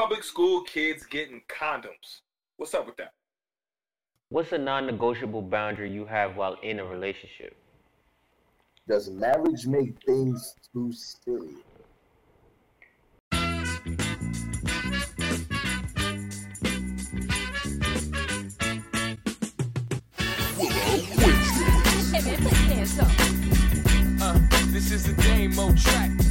public school kids getting condoms. What's up with that? What's a non-negotiable boundary you have while in a relationship? Does marriage make things too silly? Hey man, put your hands. Uh, this is a demo track.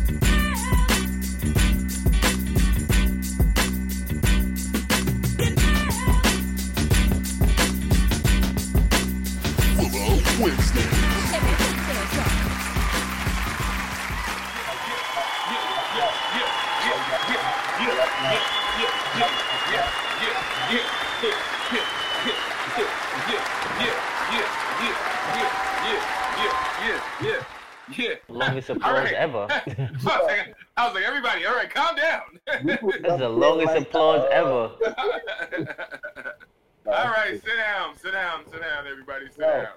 Hey man, put your hands up. Yeah. Longest applause right. ever. I was like- I was like, everybody, all right, calm down. That's the longest applause ever. all right, sit down, sit down, sit down, everybody, sit No. down.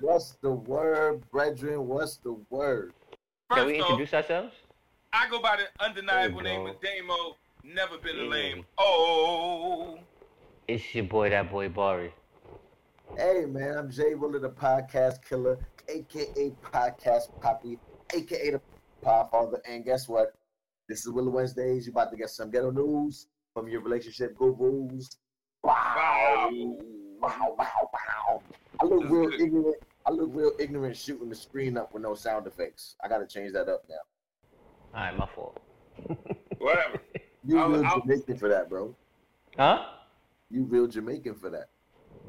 What's the word, brethren? What's the word? Can we First off, introduce ourselves? I go by the undeniable There name of Damo. Never been a Yeah. lame. Oh, It's your boy, that boy Bari. Hey man, I'm Jay Willer, the podcast killer, aka Podcast Poppy, aka the Podfather. And guess what? This is Willow Wednesdays. You're about to get some ghetto news from your relationship gurus. Wow, wow. wow, wow, wow. I look real good. ignorant. I look real ignorant shooting the screen up with no sound effects. I gotta change that up now. Alright, my fault. Whatever. You I'll- real I'll- Jamaican for that, bro. Huh? You real Jamaican for that.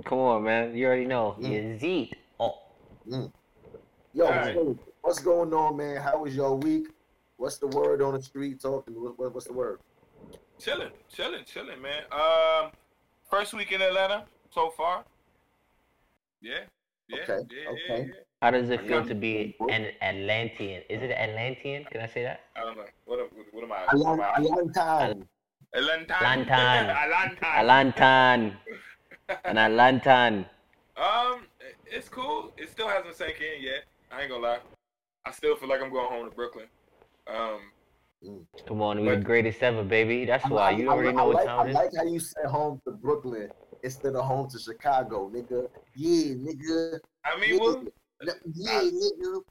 Come on, man. You already know. Mm. You zeet. Oh. Yo, Alright. so what's going on, man? How was your week? What's the word on the street talking? What, what, what's the word? Chilling, chilling, chilling, man. Um, first week in Atlanta so far. Yeah, yeah, Okay, yeah, okay. yeah, yeah. How does it feel to be an Atlantean? Is it Atlantean? Can I say that? I don't know. What, am- what am I? A What am a I? long time. Atlantan. Lantan. Atlantan. Alantan. An Alantan. Um, it's cool. It still hasn't sank in yet. I ain't gonna lie. I still feel like I'm going home to Brooklyn. Um, Come on, we the greatest ever, baby. That's why. I- You I- already I know what like, time I like how you said home to Brooklyn instead of home to Chicago, nigga. Yeah, nigga. I Yeah, mean, well, yeah nigga.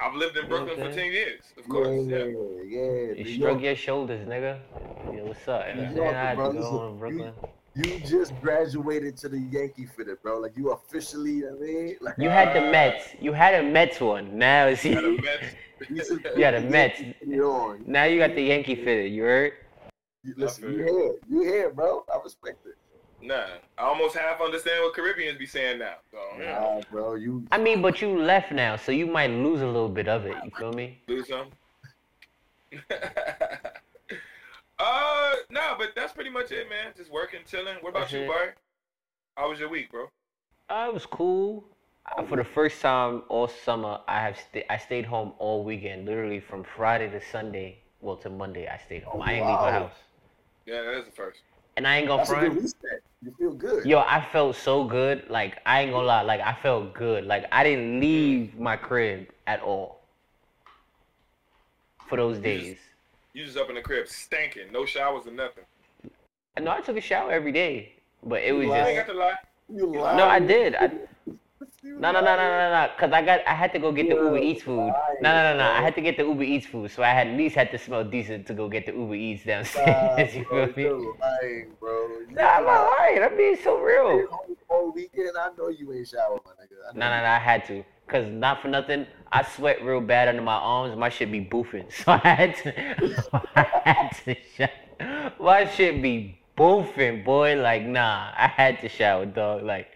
I've lived in You know what Brooklyn I'm for ten years, of course. yeah, Yeah. yeah. You New shrug your shoulders, nigga. Yeah, what's up? You I'm New saying? York, I had bro, to go listen, to Brooklyn. you just graduated to the Yankee fitted, bro. Like you officially, I mean, like You had the Uh, Mets. You had a Mets one. Now it's Got a you. Mets. you had a Mets. You on. Now you got the Yankee fitted. You heard? You, listen, feel you you. here, you here, bro. I respect it. Nah, I almost half understand what Caribbeans be saying now. So yeah, Nah, bro, you. I mean, but you left now, so you might lose a little bit of it. You feel me? lose some. uh, no, but that's pretty much it, man. Just working, chilling. What about That's you, it. Barry? How was your week, bro? Uh, it was cool. Uh, For the first time all summer, I have sta- I stayed home all weekend, literally from Friday to Sunday. Well, to Monday, I stayed home. I ain't leave my house, Yeah, that is the first. and I ain't gonna That's a good front. Reset. You feel good. Yo, I felt so good. Like I ain't gonna lie. Like I felt good. Like I didn't leave my crib at all for those You just- days. You just up in the crib, stinking, no showers or nothing. I know I took a shower every day, but it was You ain't just got to lie. You No, lying. no. I did. I, You No, no, no, no, no, no. Cause I got, I had to go get the Uber Eats food. No, no, no, no. I had to get the Uber Eats food, so I had at least had to smell decent to go get the Uber Eats downstairs. you feel me? lying, bro. Nah, I'm not lying. I'm being so real. all weekend. I know you ain't showered, my nigga. No, no, no. I had to, cause not for nothing. I sweat real bad under my arms. My shit be boofing, so I had to. I had to shower. My shit be boofing, boy. Like, nah. I had to shower, dog. Like,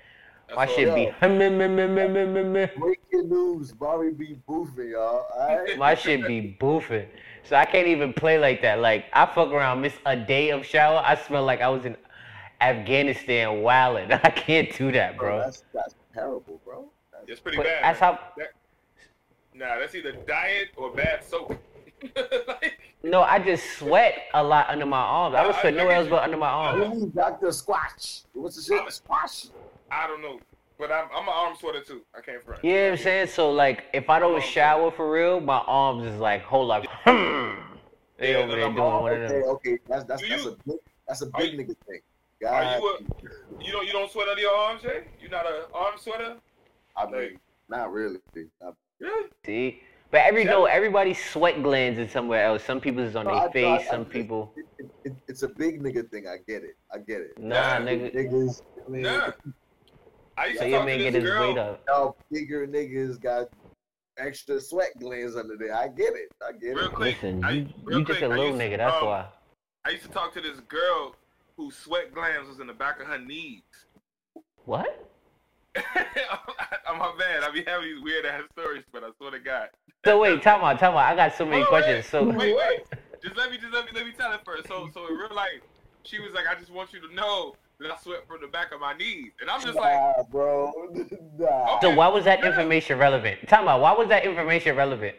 That's my shit be. Breaking news, Barry be boofing, y'all. All right. My shit be boofing. So I can't even play like that. Like I fuck around, miss a day of shower. I smell like I was in Afghanistan wilding. I can't do that, Bro, bro. that's that's terrible, bro. That's, It's pretty bad. that's man. how. That- nah, that's either diet or bad soap. like, No, I just sweat a lot under my arms. I don't sweat nowhere else but under my arms. do Doctor Squash? What's the shit? Squash. I don't know, but I'm I'm an arm sweater too. I can't front. You know what I'm saying? So like, if I don't shower for real, my arms is like, hold up. They Yeah, over there doing one of okay, them. okay. That's that's Do that's you- a big That's a big you- nigga thing. Are you a, you don't you don't sweat under your arms, Jay? You not an arm sweater? I mean, not really. I, Really? See, but every no, everybody's sweat glands is somewhere else. Some people's is on No, their I- I- face. I- Some people, it, it, it, it's a big nigga thing. I get it. I get it. nah, Yeah. nigga. Niggas, I mean, Nah. I used So to your talk man to get this his girl. weight up. y'all bigger niggas got extra sweat glands under there. I get it. I get Real it. quick, Listen, I- you, real you just quick, a I little used to, nigga. That's um, why. I used to talk to this girl whose sweat glands was in the back of her knees. What? I'm my bad. I be having these weird ass stories, but I swear to God. So wait, time out, time out. I got so many Hold on, questions. So Wait, wait. Just let me just let me let me tell it first. So so in real life, she was like, I just want you to know that I sweat from the back of my knees. And I'm just like, bro. Nah. So why was that Yeah. information relevant? Time out. Why was that information relevant?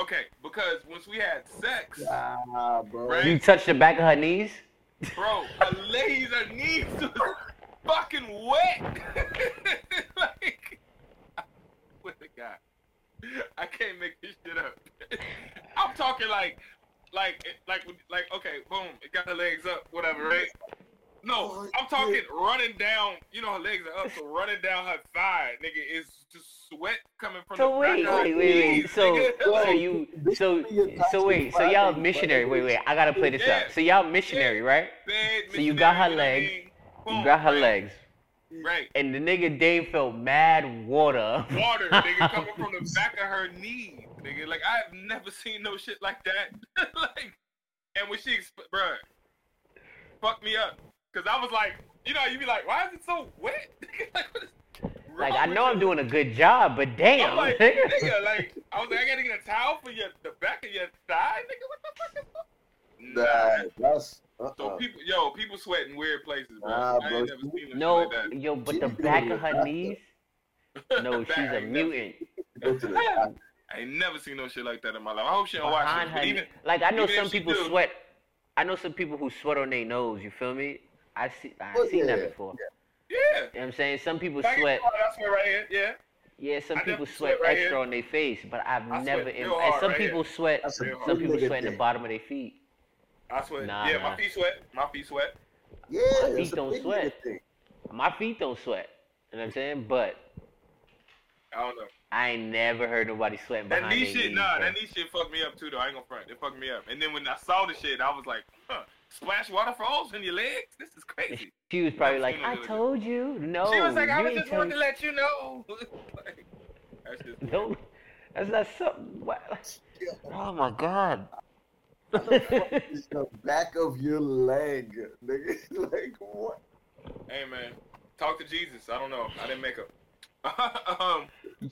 okay, because once we had sex, Nah, bro. Right. You touched the back of her knees. bro, her legs, her knees was fucking wet. like, with the guy. I can't make this shit up. I'm talking like, like, like, like, okay, boom, it got her legs up, whatever, right? No, I'm talking running down. You know, her legs are up, so running down her thigh, nigga, is just sweat coming from So the wait, back wait, wait, wait. So, nigga. so you, so, so wait, so y'all missionary. Wait, wait. I gotta play this Yeah. up. So y'all missionary, right? bed, So you got her legs, you You what I mean? got her Boom, legs, Right. right. and the nigga Dave felt mad water. water, nigga, coming from the back of her knee, nigga. Like I've never seen no shit like that. like, and when she, exp- bruh, fucked me up, cause I was like, you know, you be like, why is it so wet? like, Like I know I'm doing a good job, but damn. I'm like, nigga, like I was like, I gotta get a towel for your the back of your thigh, nigga. What the fuck is that? Nah, that's. So Uh-uh. people, yo, people sweat in weird places, bro. Nah, I bro. ain't never seen no, no, shit like yo, but the back of her knees. that. No, she's I a ain't never- mutant. Go to the top. I ain't never seen no shit like that in my life. I hope she don't watch Behind it. her, But even, like I know some people do- sweat. I know some people who sweat on their nose. You feel me? I see. I Oh, seen that before. yeah. You know what I'm saying? Some people Back sweat. Florida, I swear right here. Yeah. Yeah, some I people sweat sweat right extra here. on their face, but I've I never. sweat and real some right people sweat. That's a Real Some big people sweat in the bottom of their feet. I sweat. Nah, yeah, nah. my feet sweat. My feet sweat. Yeah, My feet don't sweat. thing. My feet don't sweat. You know what I'm saying? But I don't know. I ain't never heard nobody sweating That behind knee their shit, knees, nah, bro. that knee shit fucked me up too, though. I ain't gonna front. It fucked me up. And then when I saw the shit, I was like, huh, splash waterfalls in your legs? This is crazy. She was probably like, "I told you." No, she was like, I was just tell wanting to let you know. like, that's just No, that's not something. What? Oh my god. It's the back of your leg, nigga. like what? Hey, man. Talk to Jesus. I don't know. I didn't make up. um,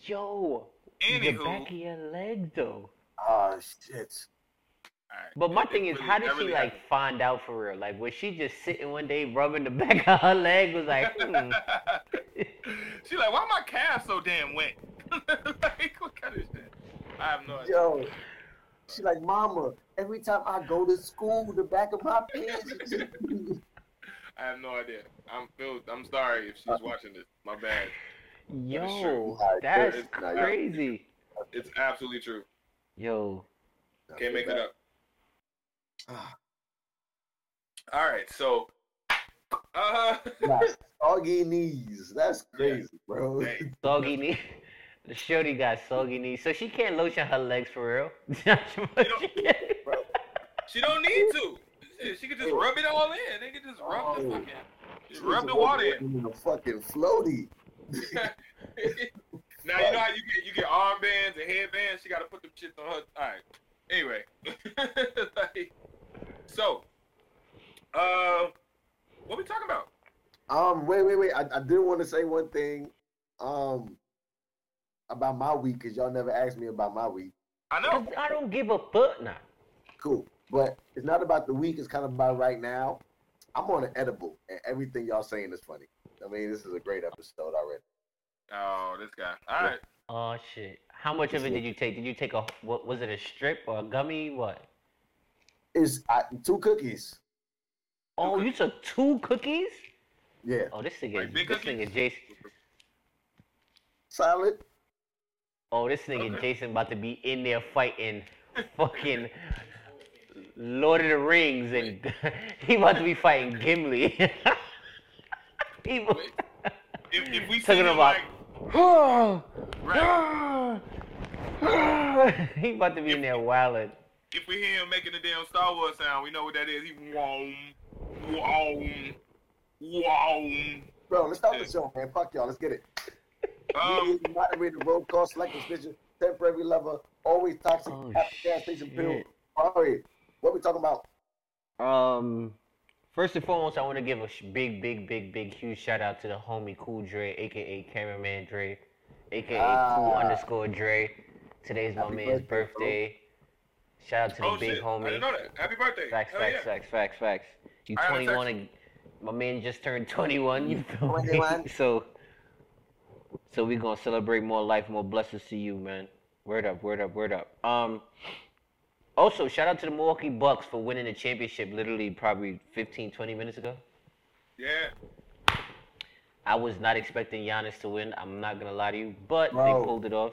Yo, the back of your leg though. Oh shit. Alright. But my It- thing it is, really- how did she really like happened. find out for real? Like, was she just sitting one day rubbing the back of her leg? Was like, hmm. she like, why my calf so damn wet? like, what kind of shit? I have no idea. Yo. She like, Mama, every time I go to school, the back of my pants. I have no idea. I'm Phil. I'm sorry if she's watching this. My bad. yo, true. that's It's- nah, yeah. crazy. It's absolutely true. Yo, Can't make it up. All right, so uh, Nah, soggy knees. That's crazy, bro. hey, soggy knee. The shorty got soggy knees, so she can't lotion her legs for real. she don't need to. She could just rub it all in. They could just rub the Oh. fucking, just rub the water in. in. a fucking floaty. now you know how you get you get armbands and headbands. She got to put them shits on her. All right. Anyway, like, so, uh, what we talking about? Um, wait, wait, wait. I, I did want to say one thing. Um, about my week, cause y'all never asked me about my week. I know. I don't give a fuck now. Cool, but it's not about the week. It's kind of about right now. I'm on an edible, and everything y'all saying is funny. I mean, this is a great episode already. Oh, this guy. All right. Oh shit! How much of it did you take? Did you take a what? Was it a strip or a gummy? What? It's I, uh, two cookies. Oh, you took two cookies? Yeah, Oh, this nigga, Like big this cookies? nigga Jason. solid. Oh, this nigga Okay. Jason about to be in there fighting fucking Lord of the Rings, and he about to be fighting Gimli. he was If, if we talking him about. like, right, he about to be in there wilding. If we hear him making the damn Star Wars sound, we know what that is. He wom, wom, wom. Bro, let's start the show, man. Fuck y'all. Let's get it. Um, Media, moderator, roll call, selective vision, temporary lover, always toxic, Oh, half gas station bill. shit. All right, what we talking about? Um, first and foremost, I want to give a sh- big, big, big, big, huge shout out to the homie Cool Dre, aka Cameraman Dre, aka Cool Ah. underscore Dre. Today's my man's birthday, birthday. Shout out to the oh big shit, I didn't know that. Happy birthday. Facts, Hell facts, yeah. facts, facts, facts. You I 21 and my man just turned 21. You feel me? So, so we gonna celebrate more life, more blessings to you, man. Word up, word up, word up. Um, also shout out to the Milwaukee Bucks for winning the championship literally probably 15, 20 minutes ago. Yeah. I was not expecting Giannis to win. I'm not gonna lie to you, but Bro. they pulled it off.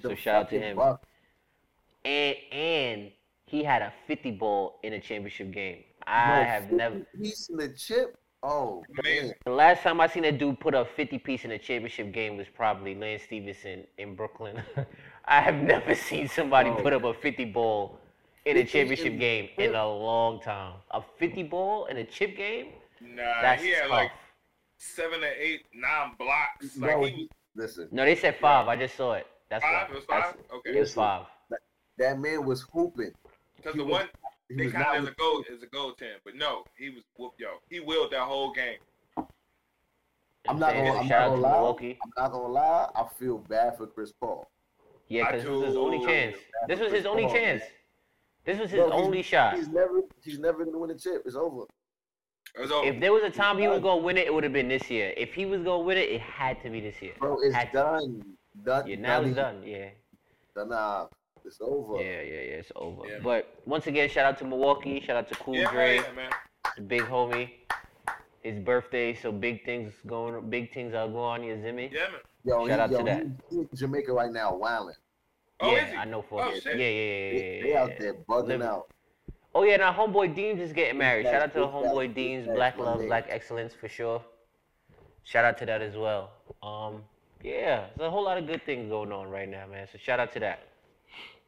So shout out to him. Bucks. And and he had a 50 ball in a championship game. I Bro, have 50 never. Piece in the chip. Oh, man. The last time I seen a dude put up 50 piece in a championship game was probably Lance Stephenson in Brooklyn. I have never seen somebody Bro. put up a 50 ball in a championship in- game in a long time. A 50 ball in a chip game? Nah, That's he had tough. like seven or eight, nine blocks. Like Bro, he listen, No, they said five. I just saw it. That's was why. five. It was That's- Okay. It was five. That man was hooping. Because the was- one He they was kind not of as a gold is a gold ten, but no, he was whoop yo. He willed that whole game. I'm not gonna, I'm not gonna lie. Milwaukee. I'm not gonna lie. I feel bad for Chris Paul. Yeah, because this was his only chance. This was his only Come on, chance. This was his Bro, he's- only shot. He's never, he's never gonna win a chip. It's over. It was over. If there was a time he was gonna win it, it would have been this year. If he was gonna win it, it had to be this year. Bro, it's Had to. done. Done. Yeah, now it's done. done. Yeah. Done. Nah, it's over. Yeah, yeah, yeah, it's over. Yeah. But once again, shout out to Milwaukee, shout out to Cool yeah, Dre, yeah, man. the big homie. His birthday, so big things going, big things are going on. You see me? Yeah, man. Yo, Shout he, out yo, to that. he- he in Jamaica right now, wilding. Oh, yeah, is he? I know for Oh, yeah, shit. yeah, yeah, yeah, They, yeah, they yeah, out there bugging Living. out. Oh yeah, now homeboy Deems is getting married. Big Shout out to the homeboy facts, Deems, facts, Black Love. Black Excellence for sure. Shout out to that as well. Um, yeah, there's a whole lot of good things going on right now, man. So shout out to that.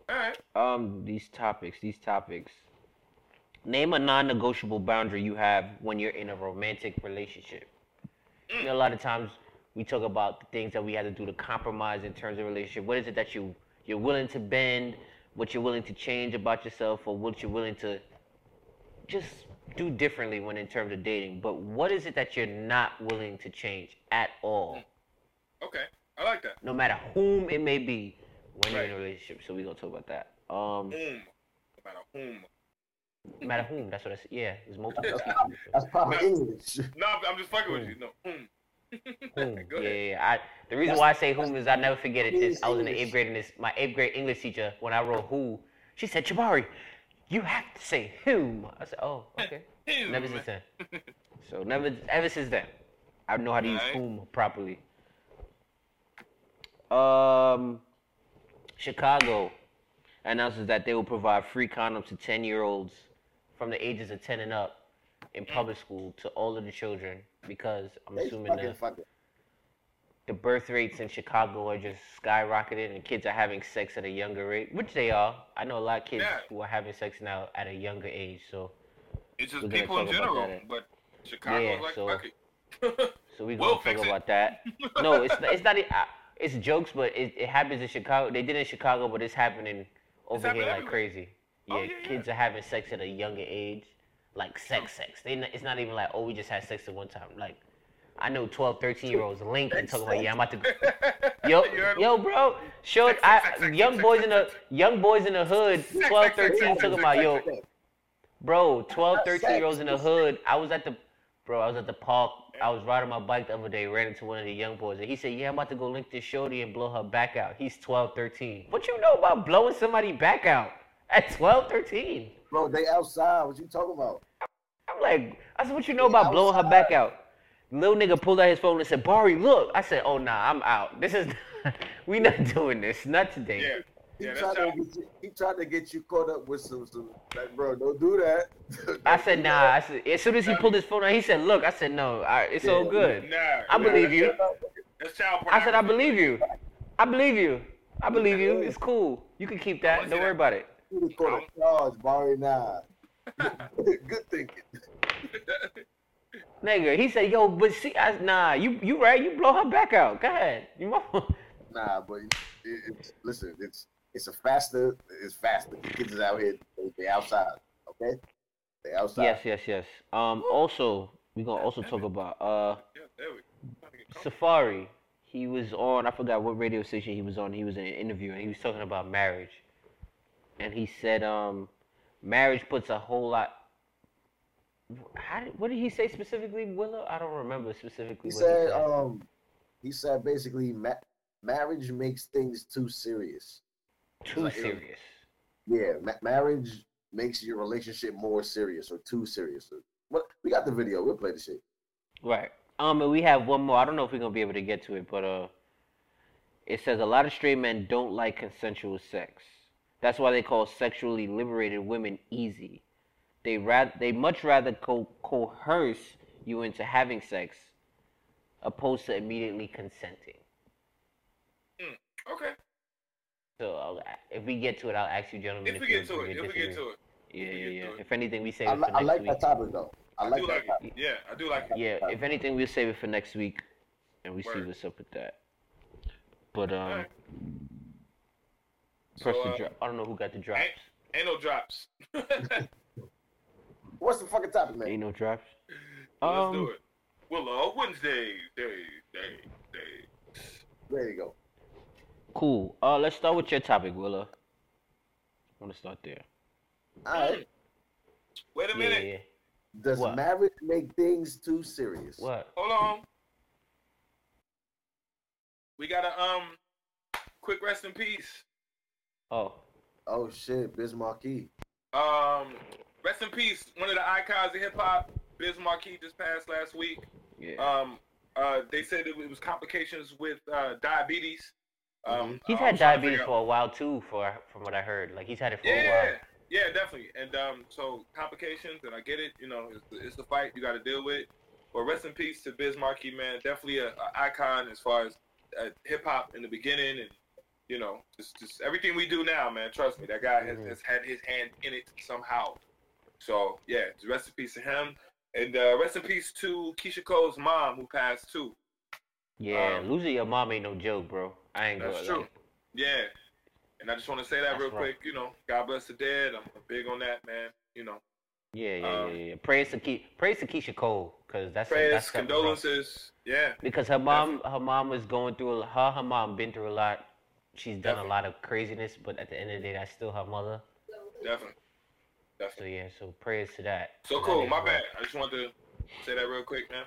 All right. Um, these topics, these topics. Name a non-negotiable boundary you have when you're in a romantic relationship. You know, a lot of times we talk about the things that we have to do to compromise in terms of relationship. What is it that you you're willing to bend? What you're willing to change about yourself, or what you're willing to just do differently when in terms of dating? But what is it that you're not willing to change at all, Okay. I like that. no matter whom it may be, when you're in a relationship? So we gonna talk about that. Um. Whom. About a whom. No matter whom, that's what I said. Yeah, it's multiple That's, people. that's probably No. English. No, I'm- I'm just fucking with you. No. Whom. Whom. Go Yeah, ahead. yeah, yeah. I, the reason why I say whom is I never forget it. This, I was in the eighth grade, and this my eighth grade English teacher when I wrote who, she said, "Jabari, you have to say whom." I said, "Oh, okay." Never since then. So never, ever since then, I know how to use Alright. whom properly. Um, Chicago announces that they will provide free condoms to ten-year-olds from the ages of ten and up in public school to all of the children because I'm They assuming fucking the, fucking. the birth rates in Chicago are just skyrocketing and kids are having sex at a younger rate, which they are. I know a lot of kids Yeah. who are having sex now at a younger age, so It's just people in general, that. but Chicago's Yeah, like so- fuck it. so we We'll gonna talk it. about that. No, it's it's not. e- I- It's jokes, but it, it happens in Chicago. They did it in Chicago, but it's happening over happening here like everywhere. crazy. Yeah, Oh, yeah, yeah. kids are having sex at a younger age, like sex, sex. They it's not even like oh we just had sex at one time. Like I know 12, 13 year olds linking talking about yeah I'm about to go. Yo, You heard him? yo, bro, short. Sex, sex, sex, I, young boys in the young boys in the hood, Sex, 12, sex, sex, 13 sex, talking about yo, bro, 12, That's 13 year olds in the hood. I was at the, bro, I was at the park. I was riding my bike the other day, ran into one of the young boys, and he said, "Yeah, I'm about to go link this shorty and blow her back out." He's 12, 13. What you know about blowing somebody back out at 12, 13? Bro, they outside. What you talking about? I'm like, I said, "What you know about blowing her back out?" Little nigga pulled out his phone and said, "Bari, look." I said, "Oh nah, I'm out. This is, we not doing this. Not today." Yeah. He Yeah, that's tried to get you, he tried to get you caught up with some some like bro, don't do that. I said nah. I said as soon as he pulled his phone out, he said, "Look," I said, "No, all right, it's all good." Nah, I nah, believe you. That's child I said, "I believe you. I believe you. I believe you. It's cool. You can keep that. wanna Don't worry that. about it." You would caught a charge, Barry nah. Good thinking. Nigga, he said, "Yo, but see, I, nah, you you right. You blow her back out. Go ahead. You mo- Nah, but it, it's listen, it's it's a faster, it's faster. The kids is out here, they, they outside, okay? They outside. Yes, yes, yes. Um, also, we gonna also talk about uh Yeah, there we go. Safaree. He was on. I forgot what radio station he was on. He was in an interview and he was talking about marriage, and he said um, marriage puts a whole lot. How did, what did he say specifically, Willow? I don't remember specifically. He what said, he said. um, he said basically, ma- marriage makes things too serious. Too like, serious. Yeah, ma- marriage makes your relationship more serious or too serious. What we got the video. We'll play the shit. Right. Um, and we have one more. I don't know if we're gonna be able to get to it, but uh, it says a lot of straight men don't like consensual sex. That's why they call sexually liberated women easy. They rather they much rather co- coerce you into having sex, opposed to immediately consenting. Okay. So I'll, if we get to it, I'll ask you gentlemen. If we get to it, if we get to it. Yeah, yeah, yeah. If anything, we save I, it li- for I next like week. that topic though. I I like do that like topic. it. Yeah, I do like it. Yeah, if anything, we'll save it for next week, and we see what's up with that. But um, Alright. press So, the uh, drop. I don't know who got the drops. Ain't no drops. What's the fucking topic, man? Ain't no drops. Let's Um, do it. Willow Wednesday, day, day, day. There you go. Cool. Uh, let's start with your topic, Willa. I want to start there. All right. Wait a Yeah, minute. yeah, yeah. Does What? marriage make things too serious? What? Hold on. We got a um quick rest in peace. Oh, Oh shit, Biz Markie. Um, rest in peace. One of the icons of hip hop, Biz Markie, just passed last week. yeah. Um, uh, they said it was complications with uh, diabetes. Um, he's had was trying to diabetes for a while too, for from what I heard. Like he's had it for a while. yeah, definitely. And um, so complications, and I get it. You know, it's, it's the fight you got to deal with. But rest in peace to Biz Markie, man. Definitely a, a icon as far as uh, hip hop in the beginning, and you know, just just everything we do now, man. Trust me, that guy has, Mhm. has had his hand in it somehow. So yeah, rest in peace to him, and uh, rest in peace to Keyshia Cole's mom who passed too. Yeah, Um, losing your mom ain't no joke, bro. I ain't That's true. like, Yeah. And I just want to say that That's real rough. quick. You know, God bless the dead. I'm big on that, man. You know, Yeah, yeah, Um, yeah, yeah. Praise to Ke- praise to Keyshia Cole, cause that's prayers, that's something rough. condolences. Yeah. Because her mom, her mom was going through a, her, her mom been through a lot. She's done Definitely. a lot of craziness, but at the end of the day, that's still her mother. Definitely. So yeah, so prayers to that. So cool. My bad. I just wanted to say that real quick, man.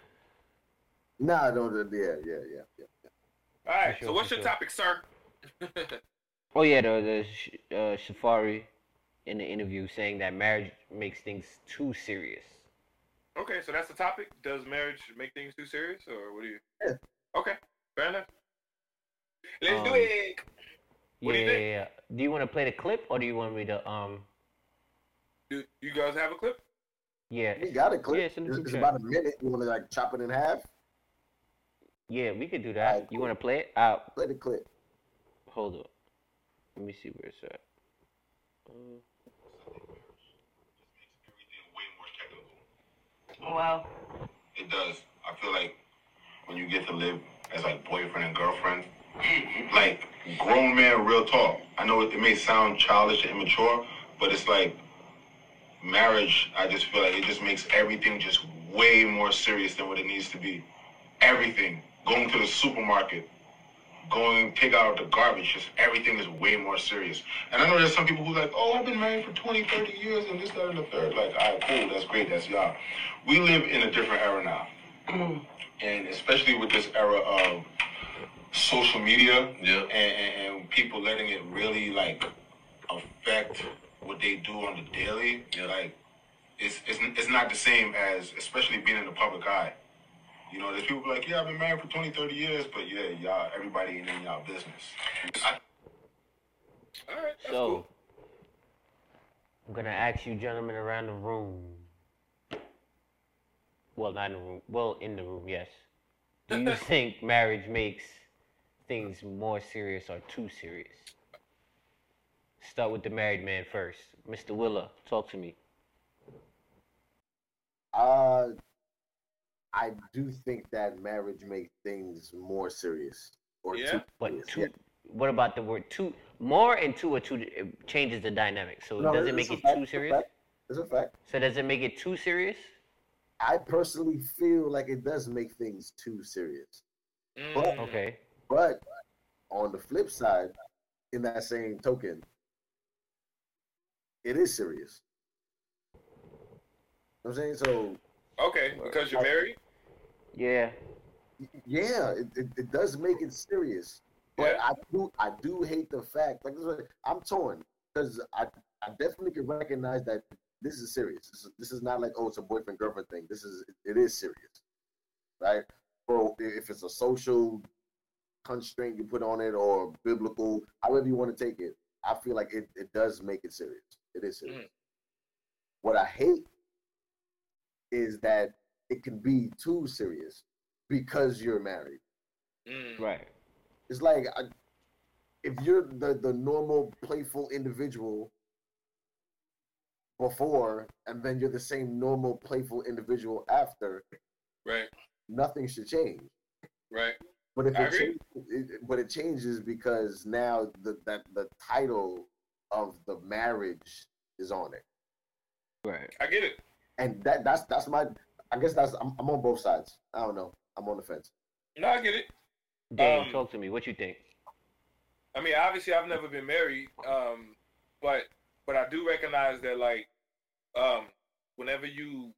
Nah, no, no, yeah, yeah, yeah, yeah. All right. For so what's your sure. topic, sir? Oh yeah, the the uh, Safaree in the interview saying that marriage makes things too serious. okay. So that's the topic. Does marriage make things too serious, or what do you? Yeah. Okay. Fair enough. Let's do Um, it. What do yeah, you think? yeah, yeah. Do you want to play the clip or do you want me to um? Do you guys have a clip? Yeah, We got it, clip. Yeah, it's in the it's, it's about a minute. You want to like chop it in half? Yeah, we could do that. Alright, You want to play it? Uh, Play the clip. hold up. Let me see where it's at. Uh, way more well, It does. I feel like when you get to live as like boyfriend and girlfriend, like grown man, real talk. I know it, it may sound childish and immature, but it's like marriage. I just feel like it just makes everything just way more serious than what it needs to be. Everything. Going to the supermarket, going take out the garbage, just everything is way more serious. And I know there's some people who like, oh, I've been married for 20, 30 years and this, that, and the third. Like, all right, cool, that's great, that's y'all. We live in a different era now. Mm-hmm. and especially with this era of social media Yeah. and, and, and people letting it really like affect what they do on the daily. Like, it's, it's, it's not the same as, especially being in the public eye. You know, there's people like, yeah, I've been married for 20, 30 years, but yeah, y'all, everybody ain't in y'all business. I, All right, that's So, cool. I'm gonna ask you, gentlemen, around the room. Well, not in the room. Well, in the room, yes. Do you think marriage makes things more serious or too serious? Start with the married man first. Mr. Willa, talk to me. Uh, I do think that marriage makes things more serious. Or Yeah? too But serious, two. yeah. What about the word two? More and two or two changes the dynamic. So No, does it make it fact, too it's a serious? fact, It's a fact. So does it make it too serious? I personally feel like it does make things too serious. Mm. Okay. But on the flip side, in that same token, it is serious. You know what I'm saying? So Okay, because you're married. Yeah. yeah, it, it, it does make it serious. But Yeah. I do I do hate the fact like I'm torn because I, I definitely can recognize that this is serious. This is, this is not like oh it's a boyfriend girlfriend thing. This is it is serious, right? Or if it's a social constraint you put on it or biblical, however you want to take it, I feel like it, it does make it serious. It is serious. Mm. What I hate is that it can be too serious because you're married. Mm. Right. It's like I, if you're the the normal playful individual before, and then you're the same normal playful individual after, Right, nothing should change. right. But if I it, agree. change, it, but it changes because now the that the title of the marriage is on it, Right. I get it. and that that's that's my. I guess that's I'm, I'm on both sides. I don't know. I'm on the fence. No, I get it. Dave, Um, talk to me. What you think? I mean, obviously, I've never been married, um, but but I do recognize that, like, um, whenever you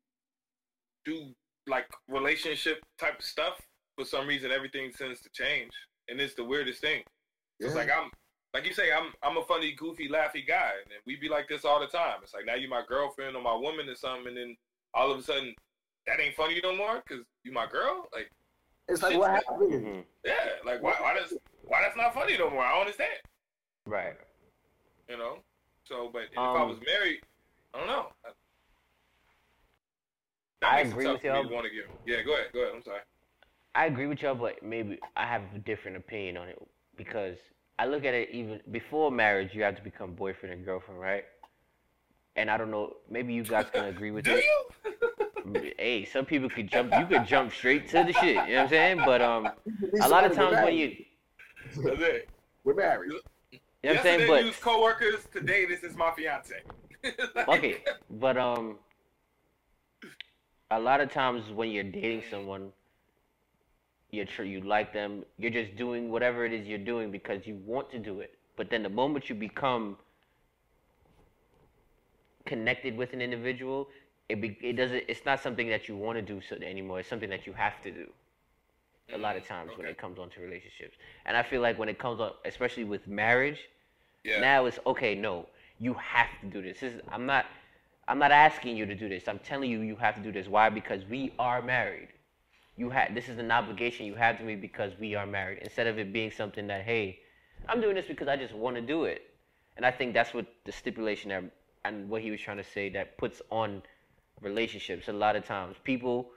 do like relationship type of stuff, for some reason, everything tends to change, and it's the weirdest thing. So It's like I'm, like you say, I'm I'm a funny, goofy, laughy guy, and we be like this all the time. It's like now you're my girlfriend or my woman or something, and then all of a sudden that ain't funny no more because you my girl. Like, It's like what happened. Mhm. yeah, like why why does why that's not funny no more? I don't understand. Right. you know. So, but if I Um, was married, I don't know. I agree with y'all. want to give. Yeah, go ahead, go ahead. I'm sorry. I agree with y'all, but maybe I have a different opinion on it because I look at it even before marriage, you have to become boyfriend and girlfriend, right? And I don't know, maybe you guys can agree with Do it. you? Hey, some people could jump. You could jump straight to the shit. You know what I'm saying? But um, a lot of times when you, you That's it. we're married. You know what I'm Yesterday saying? we But was coworkers. Today this is my fiance. Like, okay, but um, a lot of times when you're dating someone, you're tr- you like them, you're just doing whatever it is you're doing because you want to do it. But then the moment you become connected with an individual, it be, it doesn't. It's not something that you want to do so anymore. It's something that you have to do. A lot of mm, times when it comes onto relationships, and I feel like when it comes up, especially with marriage, Yeah. now it's okay. No, you have to do this. this is, I'm not. I'm not asking you to do this. I'm telling you, you have to do this. Why? Because we are married. You had. This is an obligation you have to me because we are married. Instead of it being something that, hey, I'm doing this because I just want to do it. And I think that's what the stipulation there and what he was trying to say that puts on relationships. A lot of times, people,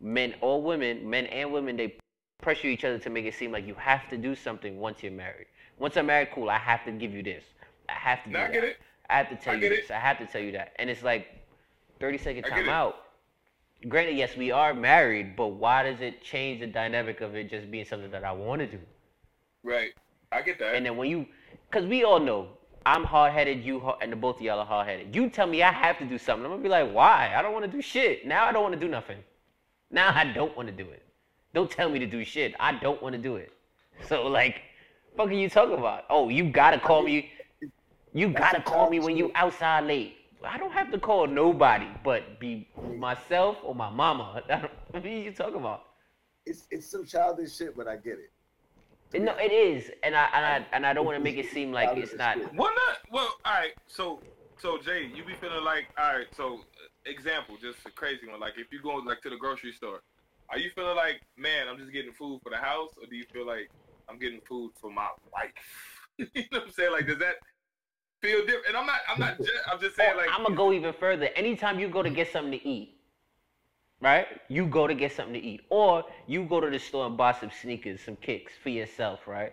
men or women, men and women, they pressure each other to make it seem like you have to do something once you're married. Once I'm married, cool. I have to give you this. I have to do I that. it. I have to tell I you get it. this. I have to tell you that. And it's like 30 second time out. Granted, yes, we are married, but why does it change the dynamic of it just being something that I want to do? Right. I get that. And then when you, because we all know I'm hard headed, you hard, and the both of y'all are hard headed. You tell me I have to do something, I'm gonna be like, why? I don't want to do shit. Now I don't want to do nothing. Now I don't want to do it. Don't tell me to do shit. I don't want to do it. So like, fuck are you talking about? Oh, you gotta call me. You gotta call me when you outside late. I don't have to call nobody, but be myself or my mama. what are you talking about? It's it's some childish shit, but I get it. No, it is, and I and I and I don't want to make it seem like it's not. Well, not well. All right. So, so Jay, you be feeling like, all right. So, example, just a crazy one. Like, if you go like to the grocery store, are you feeling like, man, I'm just getting food for the house, or do you feel like I'm getting food for my wife? you know what I'm saying? Like, does that feel different. And I'm not. I'm not. Just, I'm just saying like. I'm gonna go even further. Anytime you go to get something to eat, right? You go to get something to eat, or you go to the store and buy some sneakers, some kicks for yourself, right?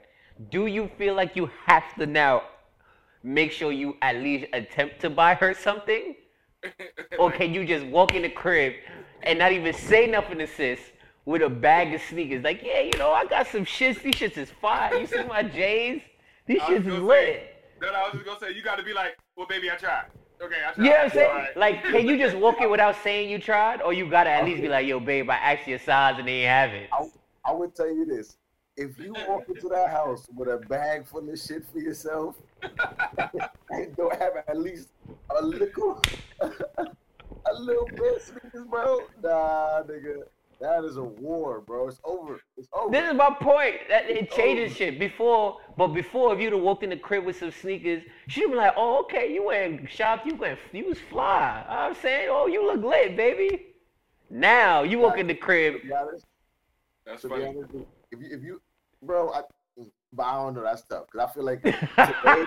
Do you feel like you have to now make sure you at least attempt to buy her something, or can you just walk in the crib and not even say nothing to sis with a bag of sneakers? Like, yeah, you know, I got some shits. These shits is fire. You see my J's? These shits is lit. say- No, no, I was just gonna say you got to be like, well, baby, I tried. Okay, I tried. You know what I'm saying? Alright. Like, can you just walk in without saying you tried, or you gotta at least be like, "Yo, babe, I asked your size and they ain't have it." I would tell you this: if you walk into that house with a bag full of shit for yourself and don't have at least a little, a little bit sneakers, bro, nah, nigga, that is a war, bro. It's over. It's over. This is my point. That it changes shit. Before, but before, if you'd have walked in the crib with some sneakers, she'd be like, "Oh, okay, you went shop, you went, you was fly." I'm saying, "Oh, you look lit, baby." Now you walk in the crib. to honest, That's funny. honest, if you, if you, bro, I, but I don't know. That's tough because I feel like today,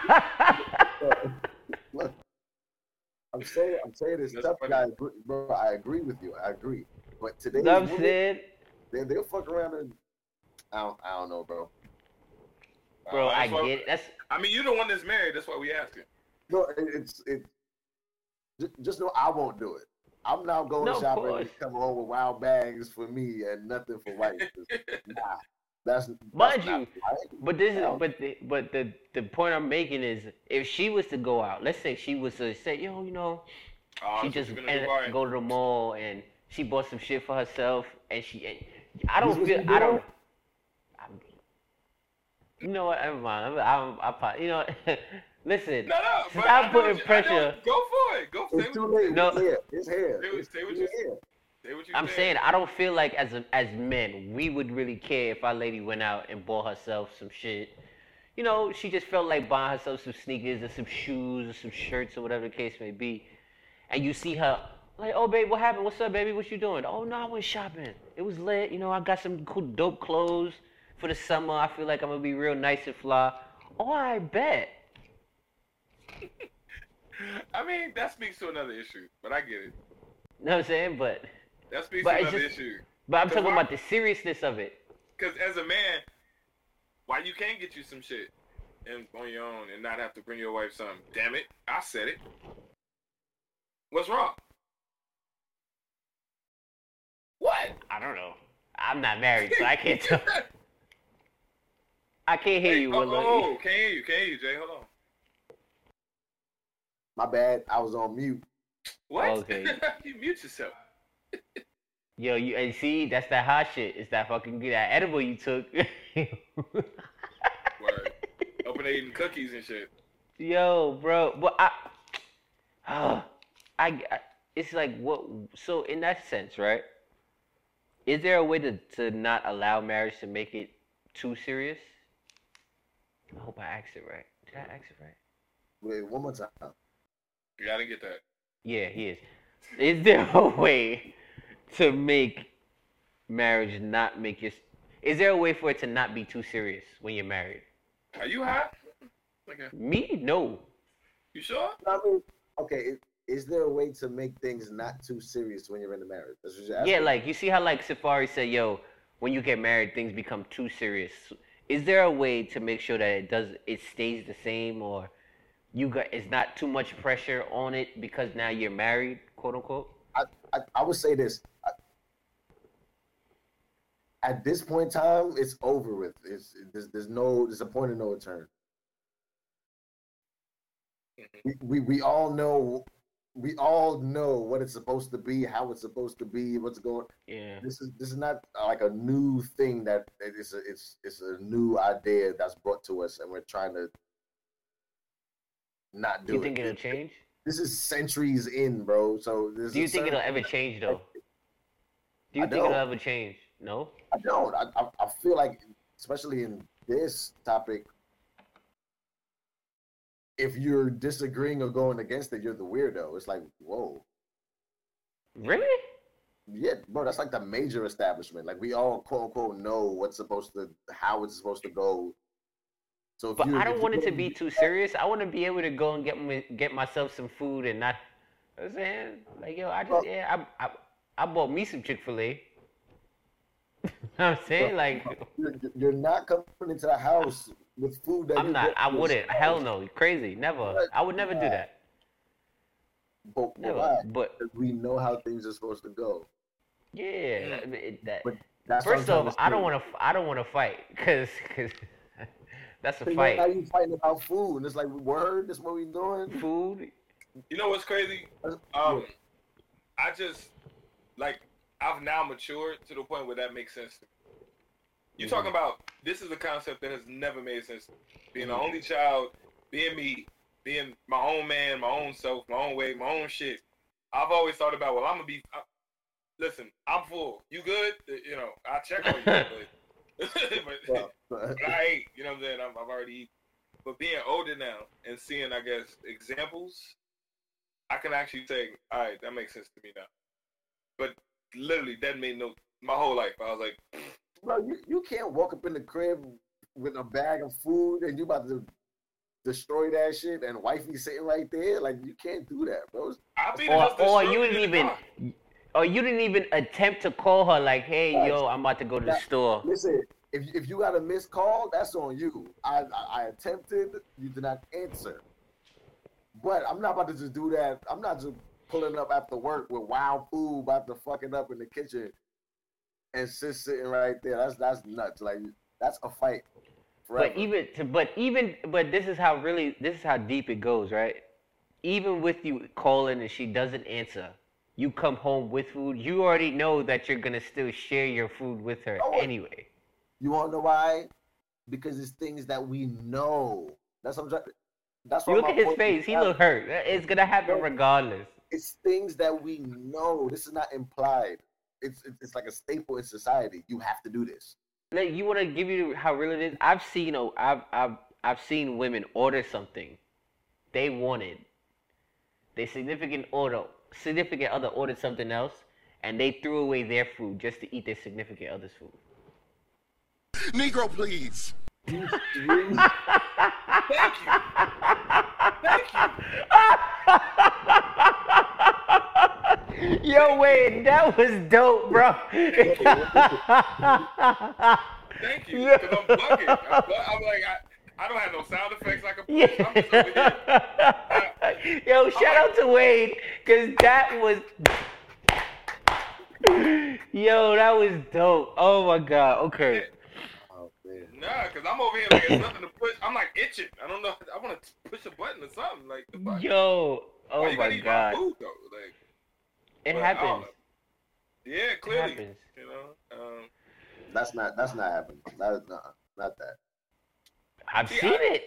look, I'm saying, I'm saying it's That's tough. funny. but I agree, bro. I agree with you. I agree. But today, You know what I'm saying, they they'll fuck around and I don't, I don't know, bro. bro. Uh, I that's get it. That's I mean, you're the one that's married. That's why we asking. No, it, it's it. Just know I won't do it. I'm not going No, of shopping course. and come home with wild bags for me and nothing for wife. nah, that's that's Mind you, right. But this is but the but the the point I'm making is if she was to go out, let's say she was to say, yo, you know, Oh, she that's what just you're gonna do, go to the mall and she bought some shit for herself and she and I don't feel I don't? I'm, you know what? Never mind. I'm, I'm, I, pro- you know, listen. No, no. Since but I I'm putting what you- pressure. Go for it. Go say It's too late. No. It's here. It's here. Say what- It's it's you- here. say what you I'm saying I don't feel like as a, as men we would really care if our lady went out and bought herself some shit. You know, she just felt like buying herself some sneakers or some shoes or some shirts or whatever the case may be. And you see her like, oh babe, what happened? What's up, baby? What you doing? Oh no, I went shopping. It was lit. You know, I got some cool dope clothes for the summer. I feel like I'm gonna be real nice and fly. Oh, I bet. I mean, that speaks to another issue, but I get it. You know what I'm saying? But That speaks But to another just- issue. but I'm talking why- about the seriousness of it. Because as a man, why you can't get you some shit and on your own and not have to bring your wife something? Damn it, I said it. What's wrong? What? I don't know. I'm not married, so I can't tell. I can't hear Hey, you, oh, Willow. oh, can't hear you, can't hear you, Jay. Hold on. My bad. I was on mute. What? Okay. you mute yourself. Yo, you and see, that's that hot shit. It's that fucking that edible you took. Word. Open eating cookies and shit. Yo, bro, but I, I, I, it's like what? So in that sense, right? Is there a way to to not allow marriage to make it too serious? I hope I asked it right. Did I ask it right? Wait, one more time. You gotta get that. Yeah, he is. Is there a way to make marriage not make your? Is there a way for it to not be too serious when you're married? Are you high? Okay. Me, no. You sure? I mean, okay. Is, is there a way to make things not too serious when you're in a marriage? That's what you're Yeah, like you see how like Safaree said, yo, when you get married, things become too serious. Is there a way to make sure that it does it stays the same or you got it's not too much pressure on it because now you're married, quote unquote? I, I, I would say this. I, at this point in time, it's over with. It's there's, there's no there's a point of no return. We, we we all know we all know what it's supposed to be, how it's supposed to be, what's going. Yeah. This is this is not uh, like a new thing that it's a, it's it's a new idea that's brought to us, and we're trying to not Do do you think it. it'll change? This is centuries in, bro. So Do you think it'll ever change though? Do you I think it'll ever change? No? I don't. I, I I feel like, especially in this topic, if you're disagreeing or going against it, you're the weirdo. It's like, whoa, Really? yeah, bro. That's like the major establishment. Like we all quote unquote know what's supposed to, how it's supposed to go. So, if But you, I don't want it to be too serious. I want to be able to go and get me, get myself some food and not. You know what I'm saying like yo, I just Well- yeah, I, I I bought me some Chick Fil A. you know what I'm saying like You're, you're not coming into the house with food that I'm not. I wouldn't. the Hell no. Crazy. Never. I would never do that. But, but Never. why? But we know how things are supposed to go. yeah, I mean, that. But That's First trying off, to I don't want to. I don't want to fight, cause, cause that's a So now fight. you fighting about food, and it's like, word, That's what we're doing? Food. You know what's crazy? Um, I just like I've now matured to the point where that makes sense. To me. You talking about this is a concept that has never made sense. Being the only child, being me, being my own man, my own self, my own way, my own shit. I've always thought about well, I'm gonna be. I, listen, I'm full. You good? Uh, You know, I check on you, but, but, but I ate. You know what I'm saying? I've, I've already eaten. But being older now and seeing, I guess, examples, I can actually say, all right, that makes sense to me now. But literally, that made no. My whole life, I was like, bro, you, you can't walk up in the crib with a bag of food and you about to destroy that shit and wifey sitting right there. Like you can't do that, bro. I'll be Or, just or you didn't even, car. or you didn't even attempt to call her like, hey, Right. yo, I'm about to go to the store. Listen, if if you got a missed call, that's on you. I, I I attempted, you did not answer. But I'm not about to just do that. I'm not just pulling up after work with wild food about to fucking up in the kitchen and just sitting right there. That's that's nuts. Like that's a fight. Forever. But even, to, but even, but this is how really, this is how deep it goes, right? Even with you calling and she doesn't answer, you come home with food. You already know that you're gonna still share your food with her Oh, anyway. You wanna know why? Because it's things that we know. That's what I'm trying. That's why You look at his face; he look hurt. It's gonna happen regardless. It's things that we know. This is not implied. It's it's, it's like a staple in society. You have to do this. Like you want to give you how real it is. I've seen, oh, I've, I've, I've seen women order something they wanted. Their significant order, significant other ordered something else, and they threw away their food just to eat their significant other's food. Negro, please. Thank you. Thank you. Yo, wait, that was dope, bro. Thank you. Yeah. Because I'm bugging. I'm, bu- I'm like, I, I don't have no sound effects I can push. I'm just over here. yeah. Yo, shout out to Wade, cause that was. Yo, that was dope. Oh my god. Okay. Oh. Nah, because I'm over here like it's nothing to push. I'm like itching. I don't know. I want to push a button or something. Like, the fuck? Yo. Oh you my gotta god. My food, though? Like, It but happens. know. Yeah, It clearly. happens. You know. Um, That's not that's not happening. That, nah, not that. I've See, seen I- it.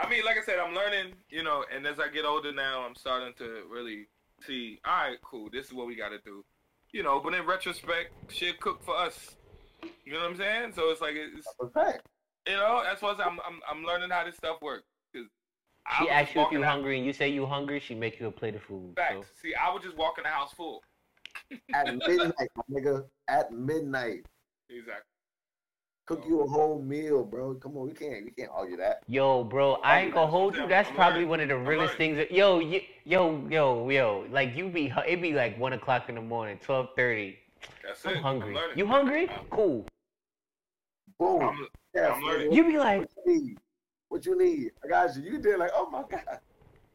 I mean, like I said, I'm learning, you know, and as I get older now, I'm starting to really see, all right, cool, this is what we got to do. You know, but in retrospect, shit cooked for us. You know what I'm saying? So it's like, it's, Okay. you know, that's what I'm, I'm, I'm learning how this stuff works. Cause I She was asks you if you out- hungry, and you say you hungry. She make you a plate of food. So. Facts. See, I would just walk in the house full. At midnight, my nigga. At midnight. Exactly. Cook you a whole meal, bro. Come on, we can't we can't argue that. Yo, bro, I ain't gonna hold you. I'm That's probably learning. one of the I'm realest things. that- Yo, y- yo, yo, yo. Like you be, it be like one o'clock in the morning, twelve thirty. That's I'm it. hungry. I'm. You hungry? Cool. Boom. I'm, Yeah, I'm learning. You be like, What you need? What you? I got you. You did like, oh my god.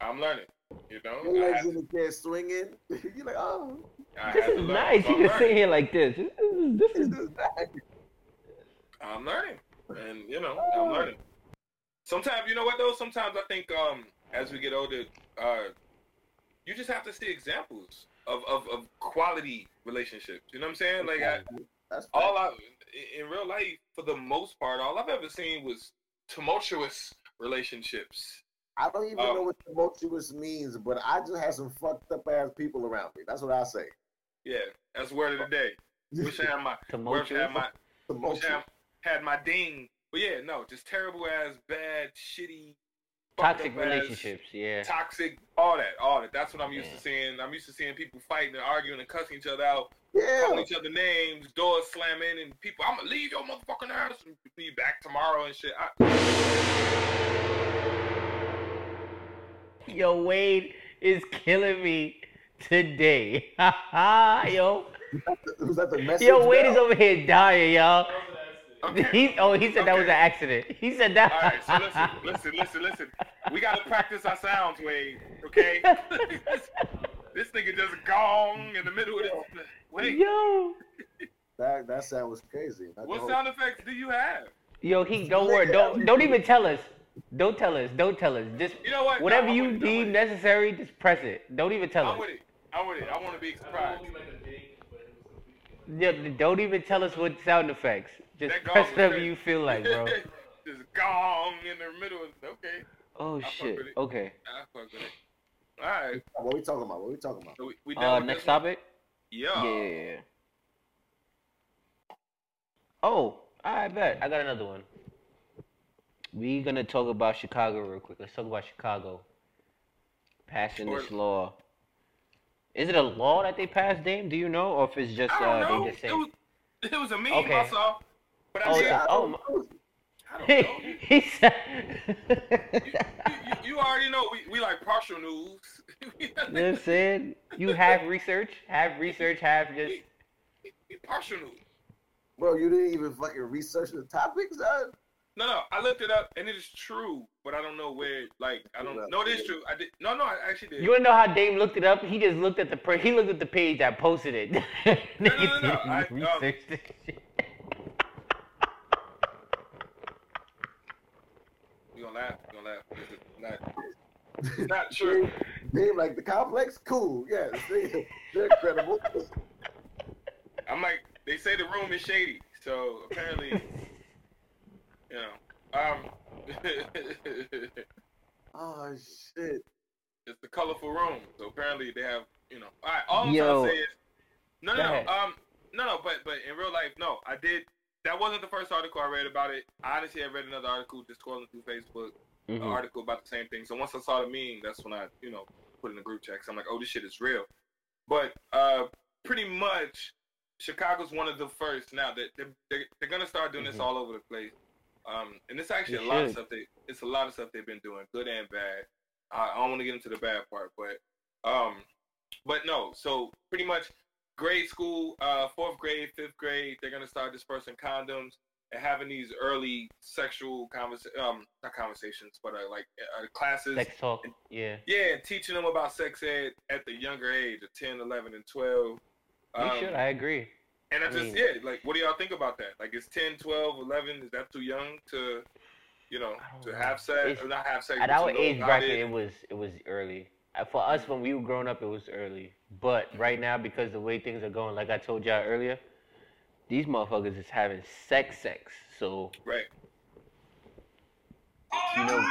I'm learning. You know, Your I legs had, in the chair swinging. you like, oh, I this is nice. You I'm just sit here like this. This is, this this is is nice. I'm learning, and you know, I'm learning. Sometimes, you know what though? Sometimes I think, um, as we get older, uh, you just have to see examples of, of, of quality relationships. You know what I'm saying? Like, I, That's all I in real life, for the most part, all I've ever seen was tumultuous relationships. I don't even Um, know what tumultuous means, but I just had some fucked up ass people around me. That's what I say. Yeah, that's word of the day. Wish I had my, wish I had my, wish I had my ding. But yeah, no, just terrible ass, bad, shitty, Toxic up ass, relationships, yeah. toxic, all that, all that. That's what I'm used Yeah. to seeing. I'm used to seeing people fighting and arguing and cussing each other out, calling each other names, doors slamming, and people, I'm gonna leave your motherfucking house and be back tomorrow and shit. I, Yo, Wade is killing me today. yo, Was that the message? yo, Wade now? is over here dying, y'all. Okay. He, oh, he said that was an accident. He said that. All right, so listen, listen, listen, listen. We gotta practice our sounds, Wade. Okay. this nigga just gong in the middle of this. Wait, Yo, That that sound was crazy. Not what whole- sound effects do you have? yo, he don't worry. Don't don't even tell us. Don't tell us. Don't tell us. Just You know what? Whatever I'm you it, deem necessary, just press it. Don't even tell I'm us. with it. I'm with it. I want to be surprised. Yeah, don't even tell us what sound effects. Just That press whatever you feel like, bro. just gong in the middle. Of, okay, Oh fuck shit. with it. Okay. I fuck with it. All right, What we talking about? What we talking about? so we, we done Uh, next topic. one? Yeah. Yeah. Oh, I bet I got another one. We gonna talk about Chicago real quick. Let's talk about Chicago passing this law. Is it a law that they passed, Dame? Do you know, or if it's just I don't uh, know. they just say? It was, it was a meme Okay. I saw. But I Oh, yeah. I oh, he, he said. you, you already know we, we like partial news. You know what I'm saying? You have research, have research, have just. we, we partial news. Bro, you didn't even fucking research the topics, son? No, no, I looked it up and it is true, but I don't know where. Like, I don't. Know. No, it is true. I did. No, no, I actually did. You wanna know how Dame looked it up? He just looked at the he looked at the page that posted it. no, no, no. I, um, researched this shit. You gonna laugh? You gonna laugh? It's not. It's not true. Name like the complex? Cool. Yeah, they, they're credible. I'm like, they say the room is shady, so apparently, you know, um, oh shit. it's the colorful room. So apparently they have, you know. All right, all I'm Yo. trying to say is, no, no, no, ahead. um, no, no, but but in real life, no, I did. That wasn't the first article I read about it. I honestly had read another article just scrolling through Facebook, an Mhm. article about the same thing. So once I saw the meme, that's when I, you know, put in the group chat. 'cause I'm like, oh, this shit is real. But uh, pretty much, Chicago's one of the first now that they're, they're, they're gonna start doing this Mhm. all over the place. Um, and it's actually They a lot of stuff they it's a lot of stuff they've been doing, good and bad. I, I don't want to get into the bad part, but um, but no. So pretty much, grade school, uh, fourth grade, fifth grade, they're gonna start dispersing condoms and having these early sexual convers um not conversations, but uh, like uh, classes. Sex talk. Yeah. Yeah, and teaching them about sex ed at the younger age of 10, 11, and 12. You Um, should. I agree. and I I just, mean- yeah, like, what do y'all think about that? Like, is 10, 12, 11, is that too young to, you know, to know. have sex? It's- Or not have sex, At our age bracket, it was it was early. For us, when we were growing up, it was early. But right now, because the way things are going, like I told y'all earlier, these motherfuckers is having sex, sex. So Right. you know,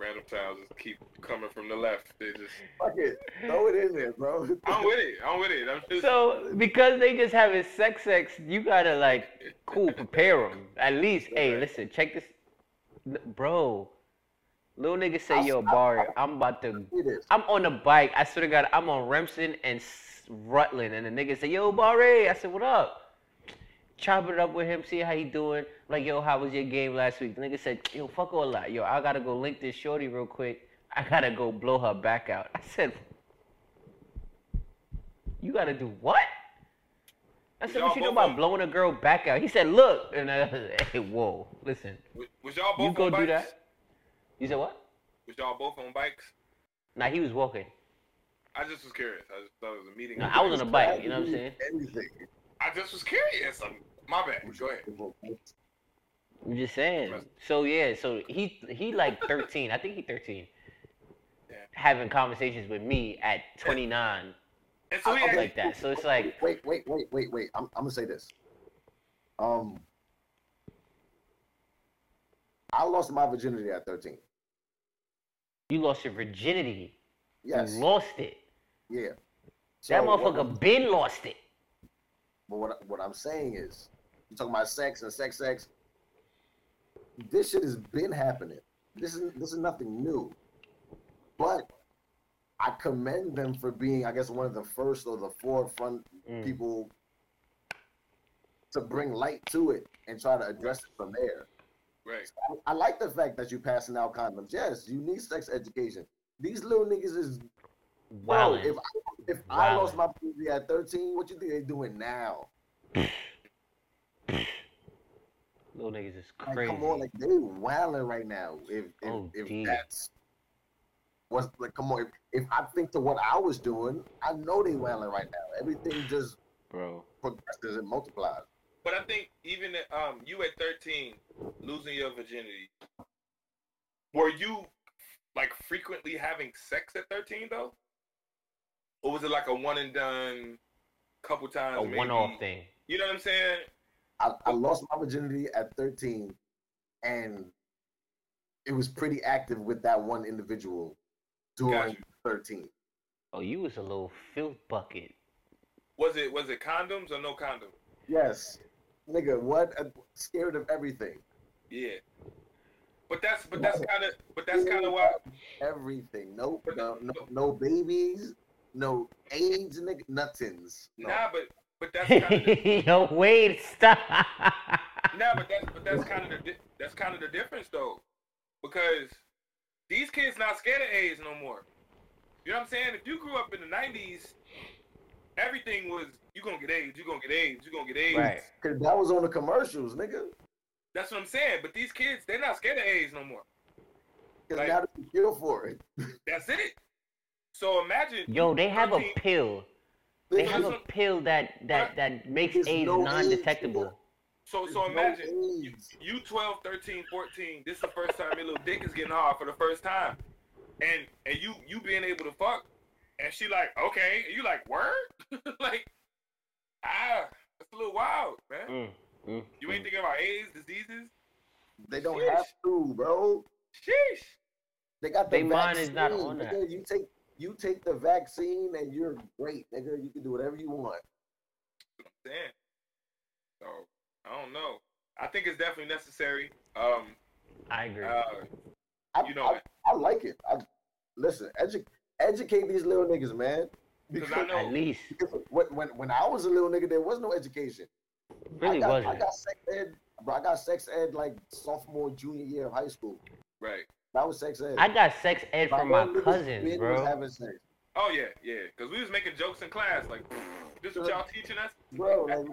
Random sounds just keep coming from the left. They just, Fuck it. Throw it in there, bro. I'm with it. I'm with it. I'm just, so because they just having sex, sex, you gotta like, cool, prepare them. At least, hey, listen, check this, bro. Little nigga say, yo, Barry, I'm about to It is. I'm on a bike. I swear to God, I'm on Remsen and Rutland, and the nigga say, "Yo, Barre." I said, "What up?" Chop it up with him, see how he doing. Like, yo, how was your game last week? The nigga said, "Yo, fuck all that. Yo, I gotta go link this shorty real quick. I gotta go blow her back out." I said, "You gotta do what?" I said, "What you know about on- blowing a girl back out?" He said, "Look," and I uh, said, "Hey, whoa, listen, was y'all both you go on do bikes? that." You said what? Was y'all both on bikes? Nah, he was walking. I just was curious. I just thought it was a meeting. Nah, I was on a bike. You know what I'm saying? Anything. I just was curious. Um, my bad. Go ahead. I'm just saying. So yeah, so he he like 13. I think he 13. Yeah. Having conversations with me at 29, And so he I- actually, like that. So it's like, Wait, wait, wait, wait, wait. I'm, I'm gonna say this. Um, I lost my virginity at 13. You lost your virginity. Yes. You lost it. Yeah. That So what- motherfucker been lost it. But what what I'm saying is, you talking about sex and sex, sex. this shit has been happening. This is this is nothing new. But I commend them for being, I guess, one of the first or the forefront Mm. people to bring light to it and try to address it from there. Right. I, I like the fact that you're passing out condoms. Yes, you need sex education. These little niggas is wow. If I, if I lost my baby at 13, what you think they doing now? Little niggas is Like, crazy. come on, like they wilding right now. If if, Oh, if geez. that's what's like, come on. If, if I think to what I was doing, I know they wilding right now. Everything just Bro. progresses and multiplies. But I think even um, you at 13, losing your virginity, were you like frequently having sex at 13 though, or was it like a one and done, couple times? A one off thing. You know what I'm saying? I, I lost my virginity at 13, and it was pretty active with that one individual during 13. Oh, you was a little filth bucket. Was it was it condoms or no condoms? Yes, nigga, what? Uh, scared of everything, Yeah. But that's but that's kind of but that's kind of why. everything. Nope, no, no, no babies, no AIDS, nigga, nothings. No. Nah, but but that's kind of Yo, wait, stop. Nah, but that's but that's kind of the that's kind of the difference though, because these kids not scared of AIDS no more. You know what I'm saying? If you grew up in the '90s, everything was you gonna get AIDS, you gonna get AIDS, you gonna get AIDS. Right. Cause that was on the commercials, nigga. That's what I'm saying. But these kids, they're not scared of AIDS no more. Cause Like- now they feel for it. That's it. So imagine. Yo, they have a pill. They have a pill that that that makes AIDS no non-detectable. So there's so no imagine you, AIDS. you 12, 13, 14. This is the first time your little dick is getting hard for the first time, and and you you being able to fuck, and she like okay, and you like word, like ah, that's a little wild, man. Mm, mm, You ain't mm. thinking about AIDS, diseases. They don't Sheesh. have to, bro. Sheesh. They got the They mind vaccine. is not on that. nigga. You take you take the vaccine and you're great, nigga. You can do whatever you want. Damn. So I don't know. I think it's definitely necessary. Um. I agree. Uh. I, You know I. I like it. I, listen, edu- educate these little niggas, man. Because I know- At least, when, when when I was a little nigga, there was no education. really I got, wasn't. I got sex ed, bro. I got sex ed like sophomore, junior year of high school. Right. That was sex ed. I got sex ed from my little niggas cousins, been was bro. Having sex. Oh yeah, yeah. Because we was making jokes in class, like, this what y'all teaching us? bro. Like,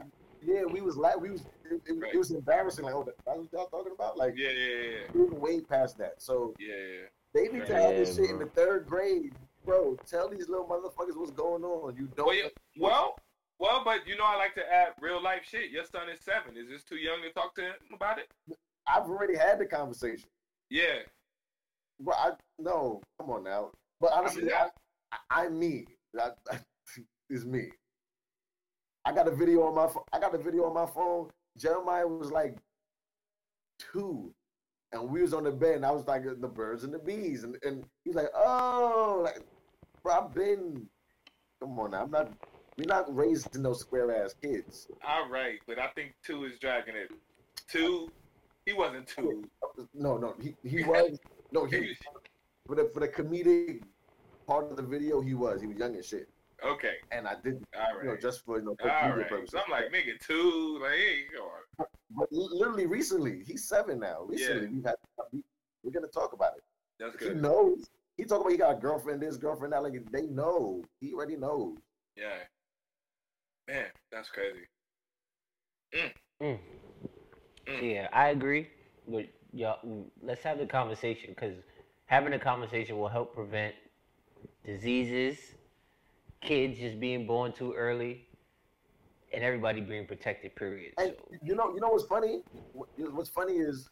yeah, we was like, we was. It, it, Right. it was embarrassing. Like, oh, that- that's what y'all talking about. Like, Yeah, yeah, yeah, we were way past that. So yeah, yeah. they need to have this Yeah, shit in the third grade, bro. Tell these little motherfuckers what's going on. You don't. Well, yeah, well, well, but you know, I like to add real life shit. Your son is seven. Is this too young to talk to him about it? I've already had the conversation. Yeah, Bro, I no, come on now. But honestly, mean, I, I, I'm me. That is me. I got a video on my phone. I got a video on my phone. Jeremiah was like two, and we was on the bed, and I was like the birds and the bees, and, and he's like, oh, like, I've been. Come on now, I'm not. We're not raising no square ass kids. all right. But I think two is dragging it. Two, he wasn't two. No, no, he, he was. No, he for the for the comedic part of the video, he was. He was young as shit, Okay, and I did all you know, just for you know, for All media purposes. So I'm like, nigga, two. Like, go on. But literally recently, he's seven now. Recently, Yeah. we've had we, we're gonna talk about it. That's good. He knows. He talk about he got a girlfriend, this girlfriend that. Like they know. He already knows. Yeah. Man, that's crazy. Mm. Mm. Yeah, I agree. But y'all, mm, let's have the conversation because having a conversation will help prevent diseases, kids just being born too early, and everybody being protected. Period. And So, you know, you know what's funny? What's funny is,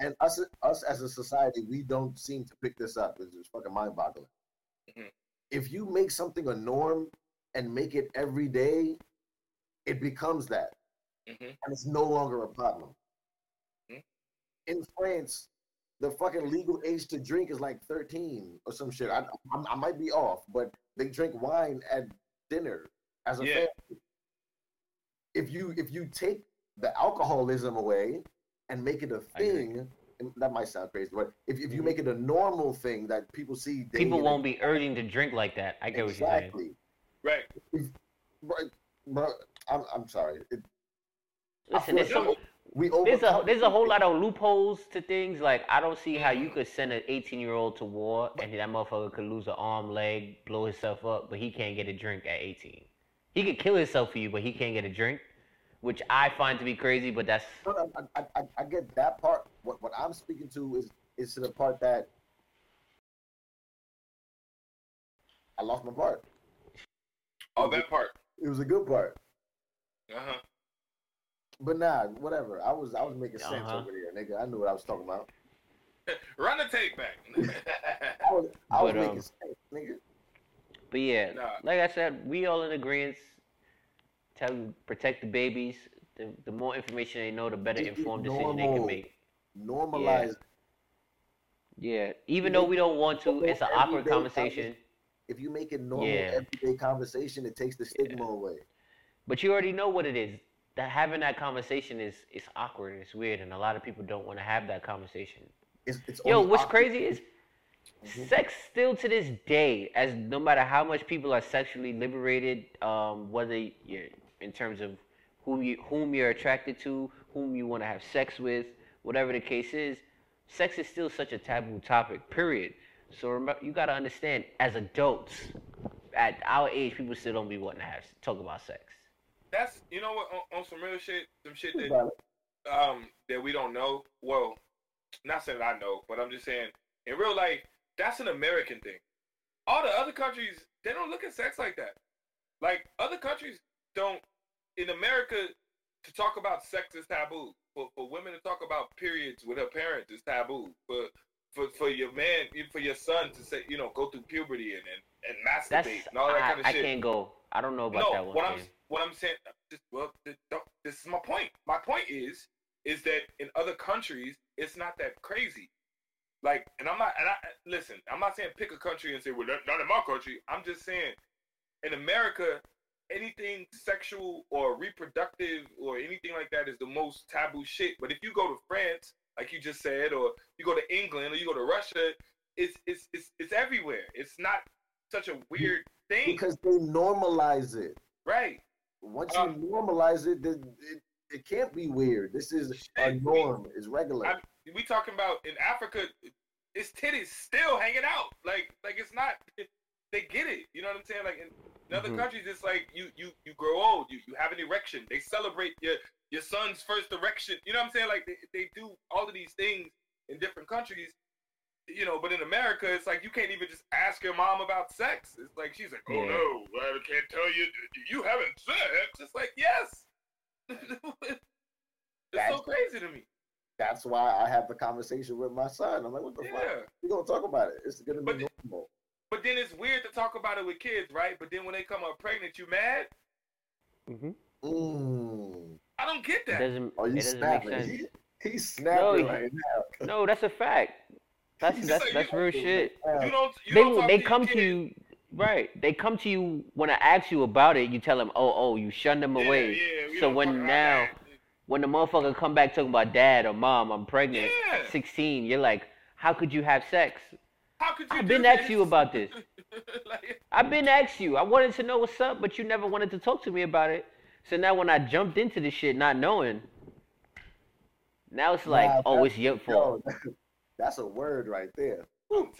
and us, us as a society, we don't seem to pick this up. It's just fucking mind-boggling. Mhm. If you make something a norm and make it every day, it becomes that, hmm and it's no longer a problem. Mhm. In France, the fucking legal age to drink is like 13 or some shit. I, I, I might be off, but they drink wine at dinner as a Yeah. family. If you if you take the alcoholism away and make it a thing, and that might sound crazy, but if, if you Mhm. make it a normal thing that people see, People won't be urging to drink like that. I get what you're saying. exactly. Right. Right, bro, I'm, I'm sorry. It, Listen, there's feel some, we there's a there's a whole lot of loopholes to things. Like I don't see how you could send an 18 year old to war and that motherfucker could lose an arm, leg, blow himself up, but he can't get a drink at 18. He could kill himself for you, but he can't get a drink, which I find to be crazy. But that's No, no, I, I, I, I get that part. What what I'm speaking to is is to the part that I lost my part. Oh, that part. It was a good part, Uh huh. but nah, whatever. I was I was making sense Uh-huh. over there, nigga. I knew what I was talking about. Run the tape back. I was I was But, making um, sense, nigga. But yeah, Nah. like I said, we all in agreement. Tell you protect the babies. The, the more information they know, the better informed decision they can make. Normalize. Yeah, even though we don't want to, it's an awkward conversation. If you make it normal Yeah. everyday conversation, it takes the stigma away. But you already know what it is. That having that conversation is is awkward. and It's weird, and a lot of people don't want to have that conversation. It's, it's Yo, what's awkward- crazy is Mhm. sex still to this day, as no matter how much people are sexually liberated, um, whether you're in terms of whom you whom you're attracted to, whom you want to have sex with, whatever the case is, sex is still such a taboo topic. Period. So remember, you gotta understand, as adults, at our age, people still don't be wanting to have talk about sex. That's you know what on, on some real shit, some shit that um that we don't know. Well, not saying I know, but I'm just saying in real life, that's an American thing. All the other countries, they don't look at sex like that. Like other countries don't. In America, to talk about sex is taboo. For for women to talk about periods with her parents is taboo. For for for your man, for your son to say, you know, go through puberty and and, and That's masturbate and all that I, kind of I shit. can't go. I don't know about no, that one what I'm what I'm saying. This, well, this, is my point. My point is is that in other countries it's not that crazy. Like, and I'm not. And I listen. I'm not saying pick a country and say, well, not in my country. I'm just saying, in America, anything sexual or reproductive or anything like that is the most taboo shit. But if you go to France, like you just said, or you go to England or you go to Russia, it's it's it's it's everywhere. It's not such a weird thing, Because they normalize it. right? Once Um, you normalize it, then it, it can't be weird. This is a we- norm. It's regular. I- we talking about in Africa, it's titties still hanging out. Like like it's not. They get it. You know what I'm saying? Like in, in other Mhm. countries, it's like you you you grow old. You you have an erection. They celebrate your your son's first erection. You know what I'm saying? Like they, they do all of these things in different countries. You know, but in America, it's like you can't even just ask your mom about sex. It's like she's like, oh Yeah. no, I can't tell you. You having sex? It's like yes. it's so That's- crazy to me. That's why I have the conversation with my son. I'm like, what the fuck? Yeah. We're gonna talk about it. It's gonna be But- normal. But then it's weird to talk about it with kids, right? But then when they come up pregnant, you mad? Mm-hmm. Mm. I don't get It that. doesn't. Are It you doesn't snapping? He, he's snapping No, he- right now. No, that's a fact. That's It's that's like that's real shit. You don't. You They don't they to come your to you, right? They come to you when I ask you about it. You tell them, oh oh, you shun them Yeah, away. yeah, so when now that. when the motherfucker come back talking about dad or mom, I'm pregnant, Yeah. 16, you're like, how could you have sex? How could you? I've been this? asked you about this. like, I've been asked you. I wanted to know what's up, but you never wanted to talk to me about it. So now when I jumped into this shit not knowing, now it's like, Nah, oh, it's your fault. Yo, that's a word right there.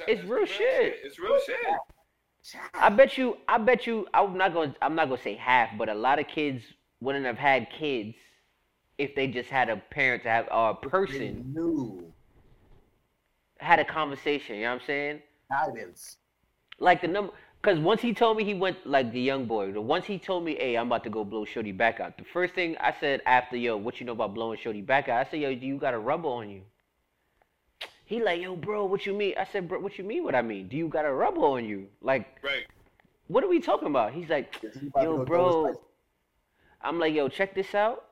It's real shit. It's real shit. I bet you. I bet you. I'm not going. to I'm not going to say half, but a lot of kids wouldn't have had kids if they just had a parent to have or a They person knew had a conversation. You know what I'm saying? guidance. Like the number. Because once he told me he went like the young boy. The once he told me, "Hey, I'm about to go blow Shorty back out." The first thing I said after, "Yo, what you know about blowing Shorty back out?" I said, "Yo, do you got a rubber on you?" He like, "Yo, bro, what you mean?" I said, "Bro, what you mean? What I mean? Do you got a rubber on you? Like, Right. what are we talking about?" He's like, he "Yo, go throw his bro." I'm like, "Yo, check this out.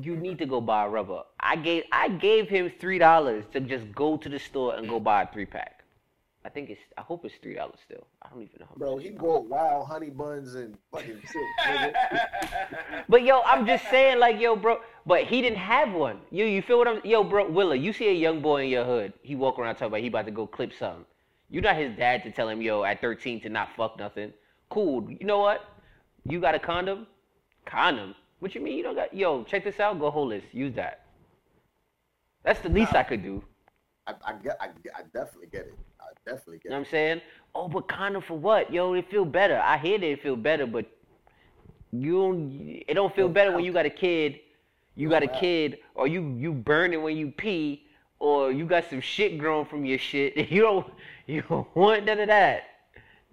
You need to go buy a rubber." I gave I gave him three dollars to just go to the store and go buy a three pack. I think it's. I hope it's three dollars still. I don't even know. How Bro, he bought wild honey buns and fucking shit. But yo, I'm just saying, like, yo, bro. But he didn't have one. You, you feel what I'm? Yo, bro, Willa, you see a young boy in your hood. He walk around talking about he about to go clip something. You're not his dad to tell him, yo, at 13 to not fuck nothing. Cool. You know what? You got a condom? Condom? What you mean you don't got? Yo, check this out. Go hold this. Use that. That's the least I could do. I, I get, I, I definitely get it. I definitely get. You know what. I'm saying? Oh, but kind of for what? Yo, it feel better. I hear that it feel better, but you don't, it don't feel better when you got a kid. You got a kid, or you you burn it when you pee, or you got some shit growing from your shit. You don't you don't want none of that.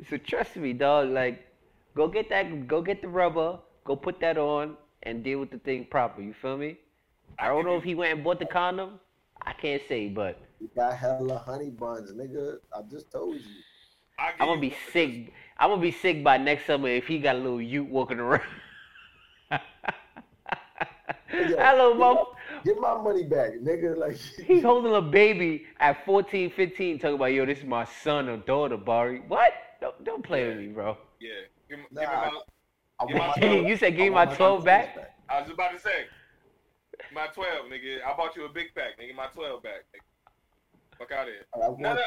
So trust me, dog. Like, go get that. Go get the rubber. Go put that on and deal with the thing proper. You feel me? I don't know if he went and bought the condom. I can't say, but You got hella honey buns, nigga. I just told you. I give I'm gonna be sick. I'm gonna be sick by next summer if he got a little Ute walking around. Yo, Hello, get mom. my- Get my money back, nigga. Like He's holding a baby at 14, 15, talking about, yo, this is my son or daughter, Bari. What? Don't, don't play with me, bro. Yeah. Give, Nah, give me You said give I me my 12 back? I was about to say, my 12, nigga. I bought you a big pack, nigga. My 12 back, nigga. Fuck out of here. I No, no.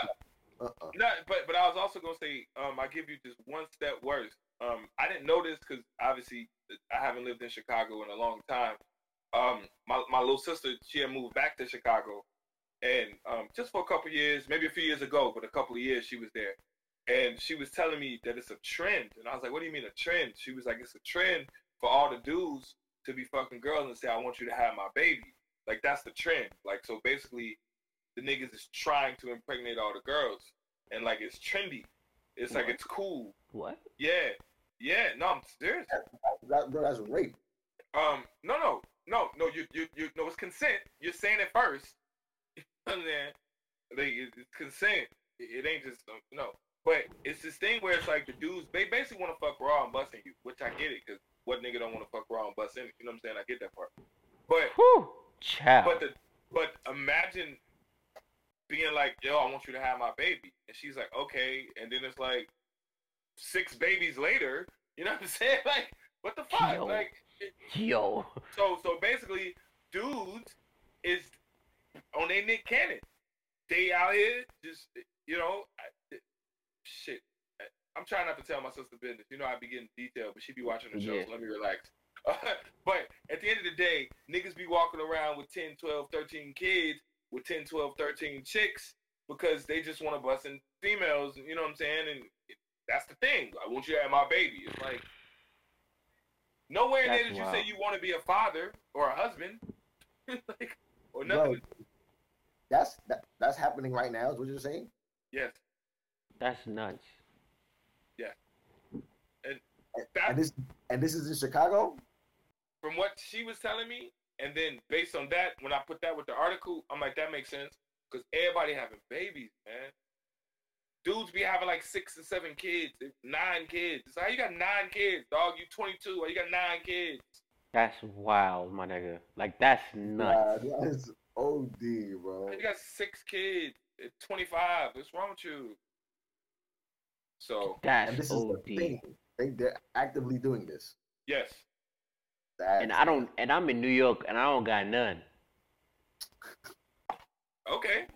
Uh-uh. No, but but I was also gonna say, um, I give you just one step worse. Um, I didn't know this because obviously I haven't lived in Chicago in a long time. Um, my my little sister, she had moved back to Chicago, and um, just for a couple years, maybe a few years ago, but a couple of years she was there, and she was telling me that it's a trend, and I was like, what do you mean a trend? She was like, it's a trend for all the dudes to be fucking girls and say, I want you to have my baby. Like that's the trend. Like so basically the niggas is trying to impregnate all the girls, and like it's trendy. It's like it's cool. What? Yeah, yeah. No, I'm serious. That, bro, that's rape. Um, no, no, no, no. You, you, you. No, it's consent. You're saying it first, and then they it- it's consent. It, it ain't just um, no. But it's this thing where it's like the dudes they basically want to fuck raw and busting you, which I get it because what nigga don't want to fuck raw and bust in? You know what I'm saying? I get that part. But Whew. Child. But the but imagine being like, yo, I want you to have my baby, and she's like, okay, and then it's like six babies later. You know what I'm saying? Like, what the fuck? Yo. Like, Yo. so so basically, dudes is on their Nick Cannon. They out here just you know, shit. I'm trying not to tell my sister business. You know, I be getting detailed, but she be watching the show, Yeah. so let me relax. but at the end of the day, niggas be walking around with 10, 12, 13 kids with 10, 12, 13 chicks because they just want to bust in females, you know what I'm saying? And that's the thing. I want you to have my baby. It's like, nowhere in there That's did you say you want to be a father or a husband. like, or Bro, nothing. that's that, that's happening right now. Is what you're saying? Yes. That's nuts. That, And this and this is in Chicago. from what she was telling me, and then based on that, when I put that with the article, I'm like, that makes sense because everybody having babies, man. Dudes be having like six or seven kids, eh, nine kids. It's like, how you got nine kids, dog? You 22, why you got nine kids? That's wild, my nigga. Like that's nuts. Nah, that's OD, bro. You got six kids at 25. What's wrong with you? So, That's this is OD. the thing. They they're actively doing this. yes. That's, And I don't. And I'm in New York, and I don't got none. Okay.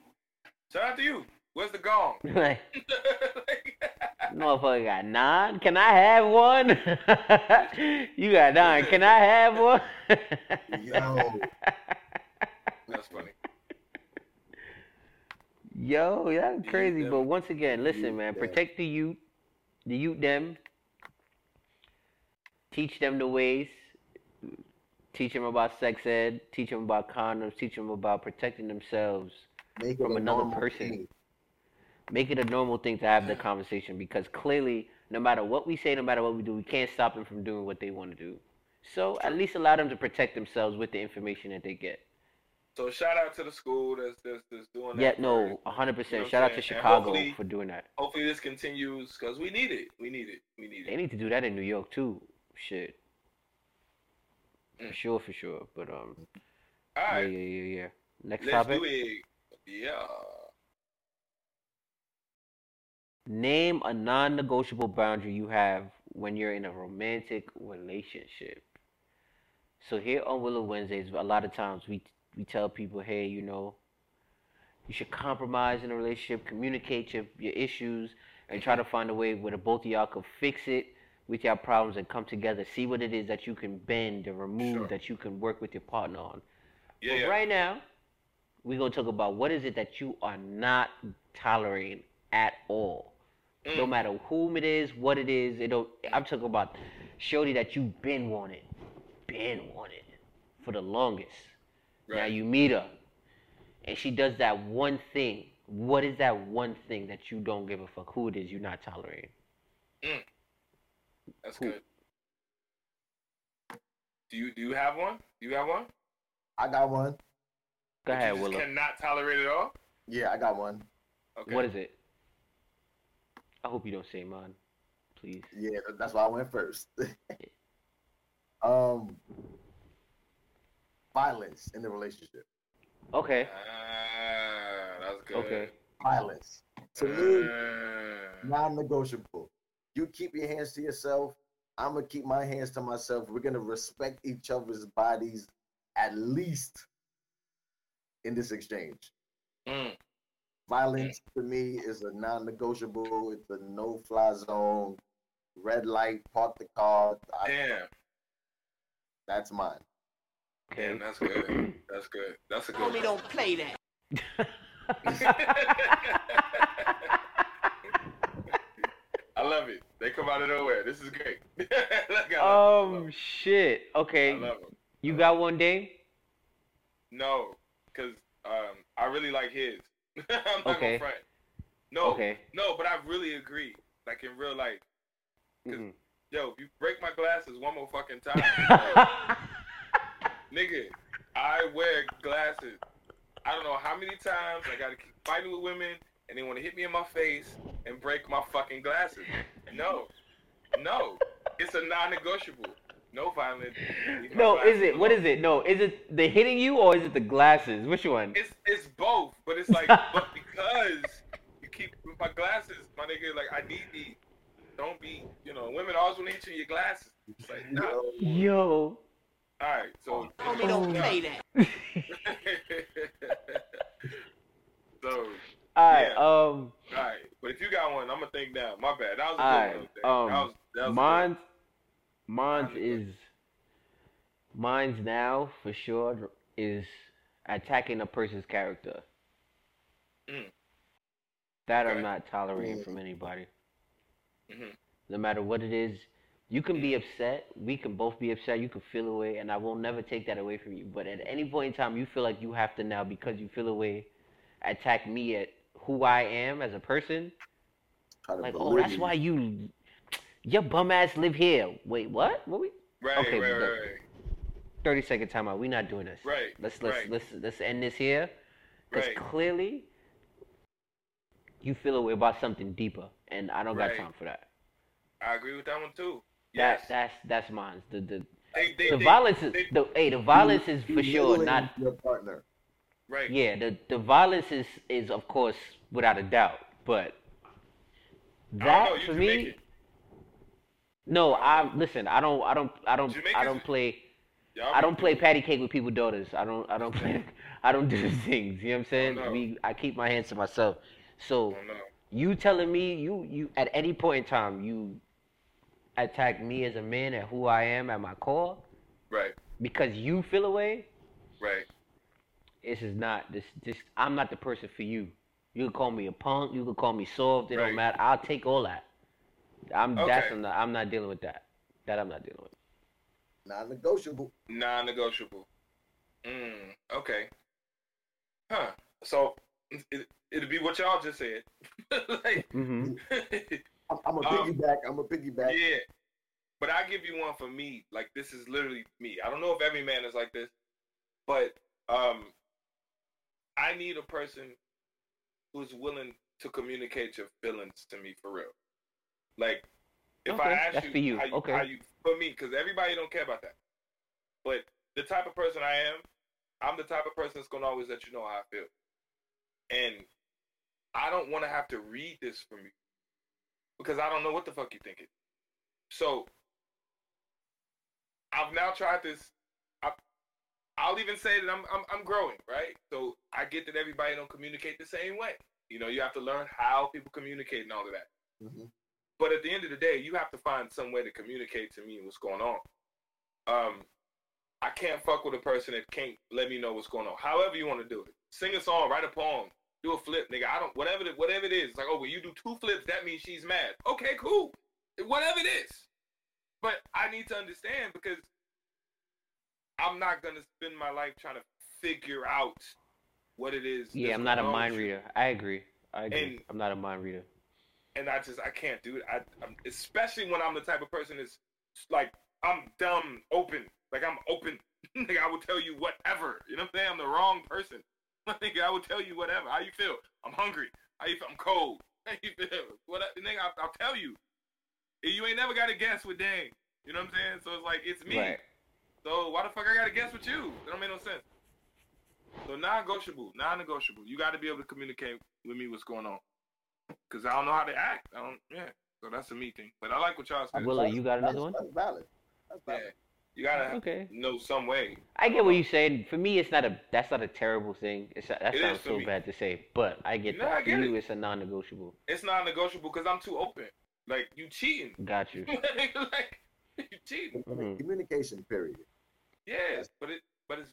Shout out to you. Where's the gong? like, Like, motherfucker got nine. Can I have one? you got nine. Can I have one? Yo. That's funny. Yo, that's crazy. But once again, listen, man. Protect the youth, the youth them. Teach them the ways. Teach them about sex ed. Teach them about condoms. Teach them about protecting themselves. Make From another person. thing. Make it a normal thing to have the conversation because clearly, no matter what we say, no matter what we do, we can't stop them from doing what they want to do. So at least allow them to protect themselves with the information that they get. So shout out to the school that's that's, that's doing that. Yeah, for- no, 100%. You know I'm Shout out to Chicago for doing that. Hopefully this continues because we need it. We need it. We need it. They need to do that in New York too. Shit. For Mm. sure, for sure. But um, All yeah, yeah, yeah, yeah. Next Let's topic. Yeah. Name a non-negotiable boundary you have when you're in a romantic relationship. So here on Willow Wednesdays, a lot of times we we tell people, hey, you know, you should compromise in a relationship, communicate your, your issues, and try to find a way where the both of y'all can fix it with your problems and come together. See what it is that you can bend and remove Sure. that you can work with your partner on. Yeah, but yeah. right now, we're gonna talk about what is it that you are not tolerating at all. No Mm. matter whom it is, what it is, it don't I'm talking about shorty that you've been wanted. Been wanted for the longest. Now you meet her and she does that one thing. What is that one thing that you don't give a fuck who it is you're not tolerating? That's Who- good. Do you do you have one? Do you have one? I got one. Go ahead, you just Willow. cannot tolerate it all. Yeah, I got one. Okay. What is it? I hope you don't say mine, please. Yeah, that's why I went first. um, violence in the relationship. Okay. Ah, that's good. Okay. Violence to me, Ah. non-negotiable. You keep your hands to yourself. I'm gonna keep my hands to myself. We're gonna respect each other's bodies at least in this exchange. Mm. Violence to me is a non-negotiable. It's a no-fly zone. Red light, park the car. I, Damn. that's mine. Damn, that's good. That's good. That's a good. Homie, don't play that. I love it. They come out of nowhere. This is great. Look, I love, um shit. I Okay. love them. You got one Dame? No, because um, I really like his. I'm not Okay. gonna front. No, Okay. no, but I really agree. Like in real life, Mhm. yo, if you break my glasses one more fucking time, nigga, I wear glasses. I don't know how many times I gotta keep fighting with women, and they want to hit me in my face and break my fucking glasses. No, no, it's a non-negotiable. No violence. No, is it? What is it? No, is it the hitting you or is it the glasses? Which one? It's it's both, but it's like, but because you keep my glasses, my nigga, like I need these. Don't be, you know, women always want to hit you in your glasses. It's like, nah. All Yo. right, so, Homie, don't Oh. play that. so, Alright, Yeah. um all right. But if you got one, I'm gonna think now. My bad. That was a good Alright, one. That um, was, that was mine's mine's Mine's is mine's now for sure is attacking a person's character. Mm. That Okay. I'm not tolerating Mm. from anybody. Mhm. No matter what it is, you can be upset. We can both be upset. You can feel away, and I will never take that away from you. But at any point in time, you feel like you have to now, because you feel away, attack me at who I am as a person. Like, oh, that's why you, your bum ass live here. Wait, what? What we? right, okay, right, right, right, Thirty second timeout. We not doing this. right. Let's let's right, let's let's end this here, because Right. clearly, you feel away about something deeper, and I don't Right. got time for that. I agree with that one too. That Yes. that's that's mine. The the they, they, the they- violence is the hey the violence is for sure not your partner. right. yeah the the violence is is of course without a doubt but I that know. For Jamaican. me no I listen I don't I don't I don't I don't play Y'all I don't be- play patty cake with people's daughters I don't I don't play I don't do things you know what I'm oh, saying no. we I keep my hands to myself so oh, I don't you telling me you you at any point in time you attack me as a man at who I am at my core Right, because you feel away right. this is not this this I'm not the person for you. You can call me a punk, you can call me soft, it Right. don't matter. I'll take all that. I'm that's I'm not I'm not dealing with that. That I'm not dealing with. Non-negotiable. Non-negotiable. Mm, okay. Huh. So it, it'd be what y'all just said. like, Mm-hmm. I'm, I'm a Um, piggyback. I'm a piggyback. yeah. But I give you one for me. Like this is literally me. I don't know if every man is like this, but um, I need a person who's willing to communicate your feelings to me for real. Like if I ask that's you, for you. how you, Okay. how you for me, because everybody don't care about that. But the type of person I am, I'm the type of person that's gonna always let you know how I feel. And I don't want to have to read this from you. Because I don't know what the fuck you thinking. So I've now tried this. I, I'll even say that I'm, I'm I'm growing, right? So I get that everybody don't communicate the same way. You know, you have to learn how people communicate and all of that. Mhm. But at the end of the day, you have to find some way to communicate to me what's going on. Um, I can't fuck with a person that can't let me know what's going on. However you want to do it. Sing a song, write a poem, do a flip, nigga. I don't whatever the, whatever it is. It's like, oh, when you do two flips, that means she's mad. Okay, cool. Whatever it is. But I need to understand because I'm not gonna spend my life trying to figure out what it is. Yeah, I'm not a mind you. reader. I agree. I agree. And- I'm not a mind reader. and I just I can't do it. I I'm, especially when I'm the type of person that's like I'm dumb open. Like I'm open. like I will tell you whatever. You know what I'm saying? I'm the wrong person. Nigga, I will tell you whatever. How you feel? I'm hungry. How you feel? I'm cold. How you feel? What? Nigga, I'll, I'll tell you. You ain't never got to guess with dang. You know what I'm saying? So it's like it's me. Right. So why the fuck I gotta guess with you? That don't make no sense. So non-negotiable, non-negotiable. You got to be able to communicate with me what's going on. Cause I don't know how to act. I don't. Yeah. So that's a me thing. But I like what y'all said. Willow, you got another That's- one? That's valid. That's Yeah. Valid. You gotta Okay. know some way. I get what you're saying. For me, it's not a. That's not a terrible thing. It's that It is sounds so me. bad to say, but I get No, that. I For get you, it. it's a non-negotiable. It's non-negotiable because I'm too open. Like you cheating. Got you. like you cheating. Mhm. Communication, period. Yes, but it, but it's,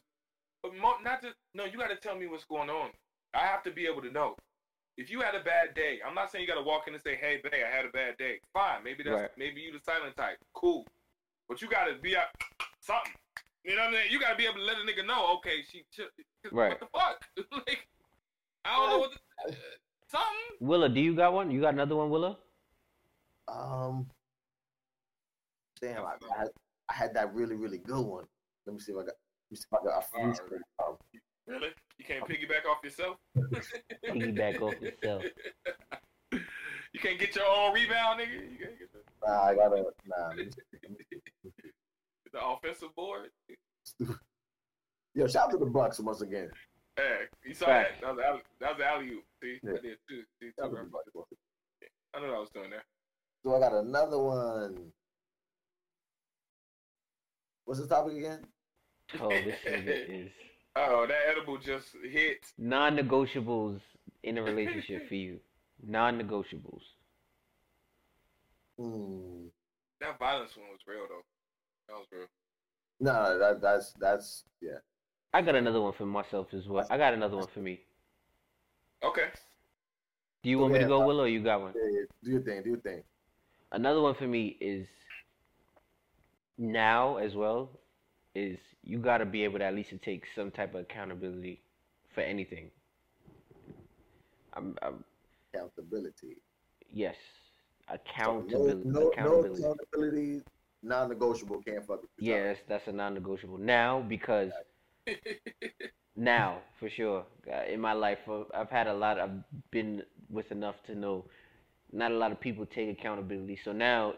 but mo- not just no. You got to tell me what's going on. I have to be able to know. If you had a bad day, I'm not saying you got to walk in and say, "Hey, babe, I had a bad day." Fine, maybe that's Right. maybe you the silent type. Cool, but you got to be out something. You know what I mean? You got to be able to let a nigga know. Okay, she. chill- 'cause Right. What the fuck? like, I don't know what. The, something. Willa, do you got one? You got another one, Willa? Um, damn, I, I, had, I had that really, really good one. Let me see if I got. Let me see if I got. I Alright. freestyle. Um, Really? You can't piggyback off yourself? Piggyback off yourself. You can't get your own rebound, nigga. You can't get the, Nah, I gotta. Nah. Let me see. the offensive board. Yo, shout out to the Bucks once again. Hey, you saw Facts. that? That was alley, that was alley oop. See, Yeah. I did two. See, Shout out two to the Bucks. I knew I was doing that. So I got another one. What's the topic again? Oh, this is Oh, that edible just hit. non-negotiables in a relationship for you. Non-negotiables. Hmm. That violence one was real though. That was real. No, no, that, that's that's yeah. I got another one for myself as well. I got another one for me. Okay. Do you want me to go, uh, Willow, or you got one? Yeah, yeah. Do your thing. Do your thing. Another one for me is now as well is you got to be able to at least take some type of accountability for anything. I'm, I'm Accountability. yes, So accountability. No, no, accountability. no accountability. Non-negotiable. Can't fuck with. Yeah, that's that's a non-negotiable now because now for sure uh, in my life uh, I've had a lot. I've been with enough to know not a lot of people take accountability. So now,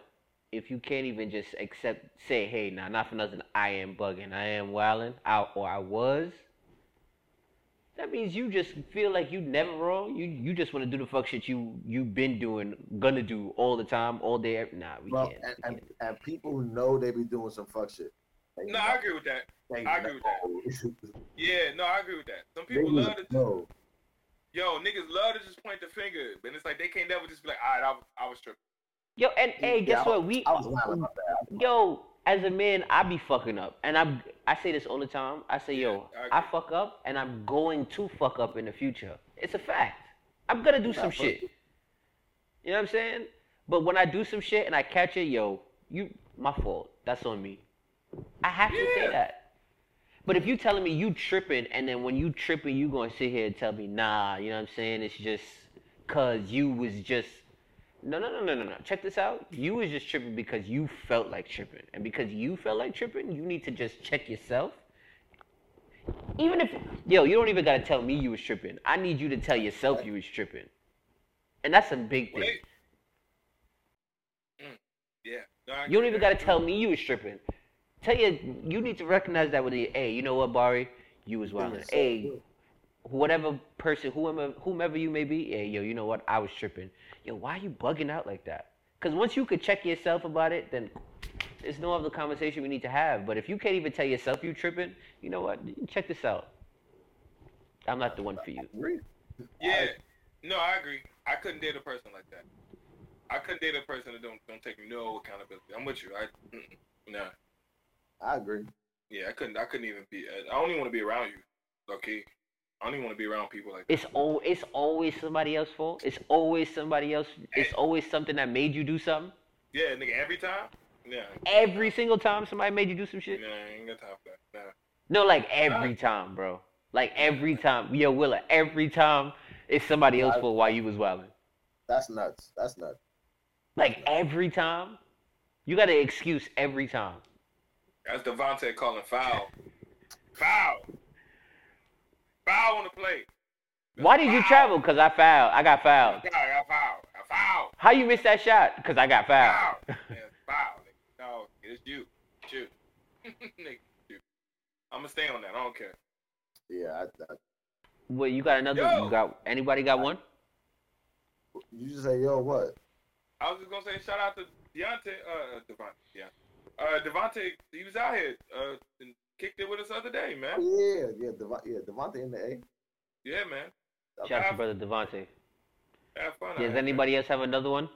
if you can't even just accept, say, hey, now not for nothing, I am bugging, I am wilding, I, or I was. That means you just feel like you never wrong. You you just want to do the fuck shit you you've been doing, gonna do all the time, all day. every- Nah, we Well, can't. and, we and, can't. and people know they be doing some fuck shit. They No, I agree with that. they I agree with that. Yeah, no, I agree with that. Some people just love to, know. yo, niggas love to just point the finger, but it's like they can't never just be like, all right, I was, I was tripping. Yo, and hey, guess Yeah, what? We I was lying about that. yo, as a man, I be fucking up, and I'm I say this all the time. I say, yo, Yeah, I I, fuck up, and I'm going to fuck up in the future. It's a fact. I'm gonna do Yeah, some shit. You know what I'm saying? But when I do some shit and I catch it, yo, you, my fault. That's on me. I have to say that. But if you telling me you tripping, and then when you tripping, you gonna sit here and tell me, nah, you know what I'm saying? It's just cause you was just no, no, no, no, no, no. Check this out. You was just tripping because you felt like tripping, and because you felt like tripping, you need to just check yourself. Even if yo, you don't even gotta tell me you was tripping. I need you to tell yourself you was tripping, and that's a big thing. Wait. Mm, yeah. No, You don't even gotta tell me you was tripping. Tell you, you need to recognize that with the, hey, you know what, Bari, you was wilding. yourself, Hey, yeah. Whatever person, whomever, whomever you may be, hey, yo, you know what, I was tripping. Yo, why are you bugging out like that? Because once you could check yourself about it, then there's no other conversation we need to have. But if you can't even tell yourself you tripping, you know what? Check this out. I'm not the one for you. Agree. Yeah. No, I agree. I couldn't date a person like that. I couldn't date a person that don't don't take no accountability. I'm with you. I mm-mm. I agree. Yeah, I couldn't. I couldn't even be. I don't even want to be around you. Okay. I don't even want to be around people like that. It's al- it's always somebody else's fault. It's always somebody else. It's always something that made you do something. Yeah, nigga. Every time. Yeah. Every single time somebody made you do some shit. Nah, I ain't got time for that. Nah. No, like every time, bro. Like every time. Yo, Willa, every time it's somebody else's fault while you was wilding. That's nuts. That's nuts. Like every time. You got an excuse every time. That's Devontae calling foul. Foul. Foul on the play. Why did you travel? Cause I fouled. I got fouled. I got foul. I foul. How you missed that shot? Cause I got fouled. Foul. yeah, foul. nigga. No, it's you. It's you. Nigga. I'm gonna stay on that. I don't care. Yeah, I, I, Wait, you got another? Yo. You got anybody got one? you just say, yo, what? I was just gonna say shout out to Deontay, uh, Devontae, yeah, uh, Devontae. He was out here, uh, and kicked it with us the other day, man. yeah, yeah, Devon, yeah, Devontae in the A. Yeah, man. Shout out to brother Devontae. Have fun. out Does here, anybody else have another one?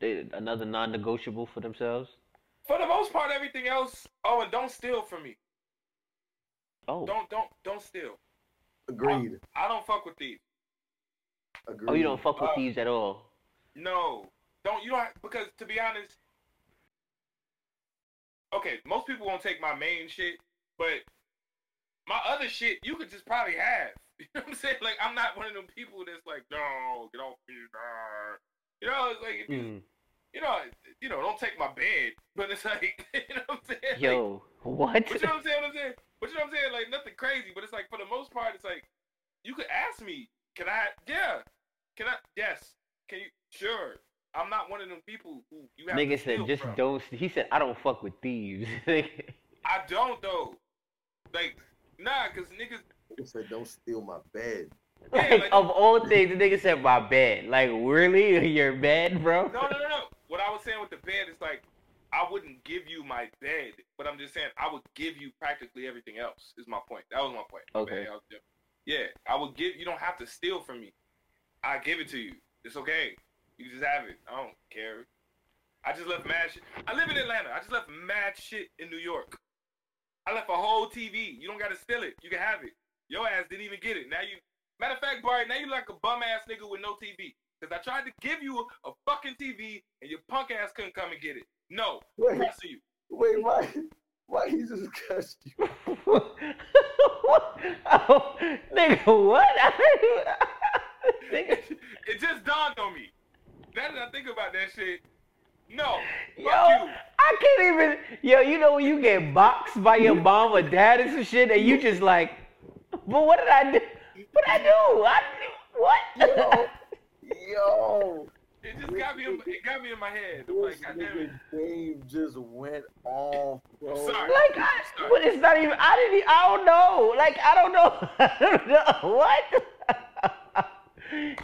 They, another non-negotiable for themselves? For the most part, everything else. Oh, and don't steal from me. Oh, Don't, don't, don't steal. Agreed. I don't fuck with thieves. Agreed. oh, you don't fuck with Uh, thieves at all. No, don't. You don't because to be honest. Okay, most people won't take my main shit, but my other shit you could just probably have. You know what I'm saying? Like I'm not one of them people that's like, no, get off me, nah. You know, it's like you, Mm. you know, you know, don't take my bed, but it's like, you know what I'm saying? Like, Yo, what? But you know what I'm saying? What I'm saying? But you know what I'm saying? Like nothing crazy, but it's like for the most part, it's like you could ask me, can I? Yeah, can I? Yes. Can you? Sure. I'm not one of them people who you have Nigga said just from. don't. He said I don't fuck with thieves. I don't though. Like nah, cause niggas. He said, don't steal my bed. like, like- of all things, the nigga said my bed. Like really, your bed, bro? No, no, no, no. What I was saying with the bed is like, I wouldn't give you my bed, but I'm just saying I would give you practically everything else. Is my point. That was my point. Okay. I Yeah, I would give. You don't have to steal from me. I give it to you. It's okay. You just have it. I don't care. I just left mad shit. I live in Atlanta. I just left mad shit in New York. I left a whole TV. You don't gotta steal it. You can have it. Your ass didn't even get it. Now you. Matter of fact, Barry, now you like a bum ass nigga with no TV. Cause I tried to give you a, a fucking TV and your punk ass couldn't come and get it. No, Wait. I'm you. Wait, why? Why he just cussed you? oh, nigga, what? nigga, It just dawned on me. Now that I think about that shit, no. yo, you. I can't even. Yo, you know when you get boxed by your mom or dad and some shit, and you just like, but what did I do? What did I do? I what? Yo, yo. It just got me. In, it got me in my head. I'm like, God damn it. Dave just went off, bro. Sorry. Like, I, but it's not even. I didn't. e- I don't know. Like, I don't know. I don't know. What?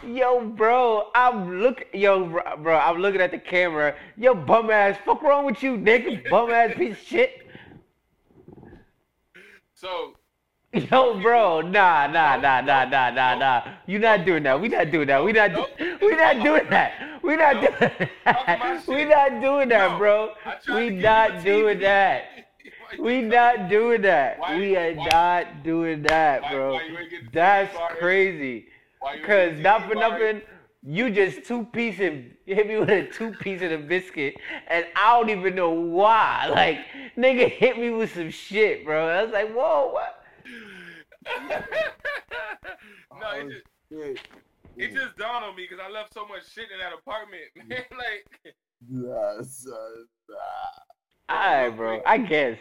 Yo, bro, I'm look. Yo, bro, I'm looking at the camera. Yo, bum ass. Fuck wrong with you, nigga? Bum ass piece of shit. So Yo, bro, nah, nah, nah, nah, nah, nah, nah. You not doing that. We not doing that. We not. Nope. We not doing that. We not Nope. doing that. We not doing that, bro. I tried to We not doing that. We not doing that. We are not doing that, bro. why you ain't get the That's crazy. Why you ain't Cause not for nothing, you just two piece and hit me with a two piece of a biscuit, and I don't even know why. Like nigga hit me with some shit, bro. I was like, whoa, what? no, it oh, just Shit. it just dawned on me because I left so much shit in that apartment, man. like, Nah, son, nah. Alright, bro. I guess.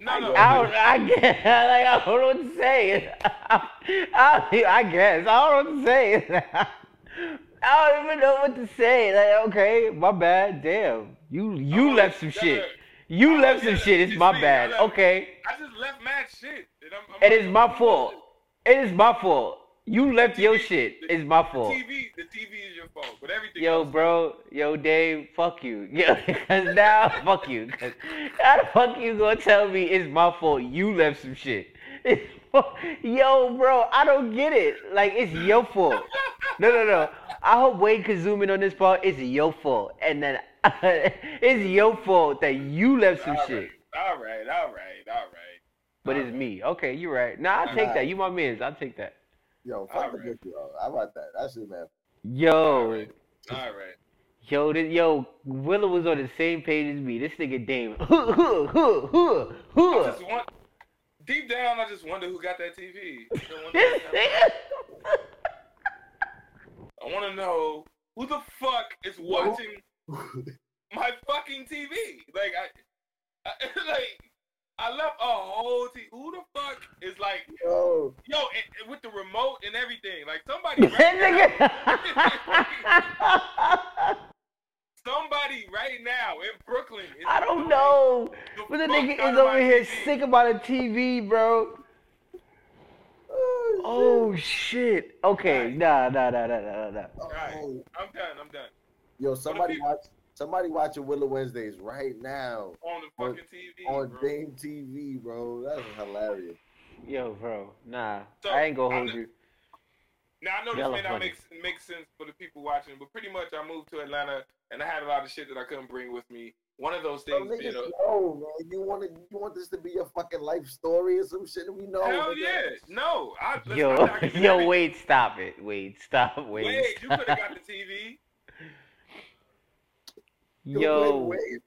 No, no, I don't. I guess. Like I don't know what to say. I, I guess. I don't know what to say. I don't even know what to say. Like, okay, my bad. Damn, you you Oh, left some shit. yeah. You Oh, left yeah, some shit. It's it's my me. I bad. left- Okay, I just left mad shit. And I'm, I'm it like, is my fault. It is my fault. You left your shit. The- It's my fault. The. TV, the TV is your fault, but everything. Yo, bro, yo, Dave, fuck you. Yo, cause now, fuck you. 'Cause how the fuck you gonna tell me it's my fault? You left some shit. It's yo, bro, I don't get it. Like it's your fault. No, no, no. I hope Wade can zoom in on this part. It's your fault, and then it's your fault that you left some All shit. right, all right, all right, all right. But it's me. Okay, you're right. Nah, I'll take that. You my mans. I'll take that. Yo, fuck the Alright. good yo. How about that? That's it, man. Yo, All right. yo, this, yo, Willow was on the same page as me. This nigga Dame. Huh, huh, huh, huh, I huh. just want, deep down, I just wonder who got that TV. I This nigga. I want to know who the fuck is watching my fucking TV. Like I, I like I left oh, a whole TV. Who the fuck is like Yo, yo and, and with the remote and everything? Like somebody right now, nigga. somebody right now in Brooklyn. Is I don't know. But the nigga is over here TV. sick about a TV, bro. Oh, oh shit. Okay, nah, nah, nah, nah, nah, nah. Alright. Oh, I'm done. I'm done. yo, somebody watch. Somebody watching Willow Wednesdays right now On the On- fucking TV, on bro. Dame TV, bro. That's hilarious. Yo, bro, nah. So, I ain't gonna I hold kn- you. Now I know this Y'all may are not funny. make make sense for the people watching, but pretty much I moved to Atlanta and I had a lot of shit that I couldn't bring with me. One of those Bro, things, niggas you know. know, man. You want to, you want this to be your fucking life story or some shit that we know. Hell nigga. yeah, no. I, listen, Yo, I'm not gonna yo, have it. wait, stop it. Wait, stop, wait. Wait, you could have got the TV. Yo, Wait, wait.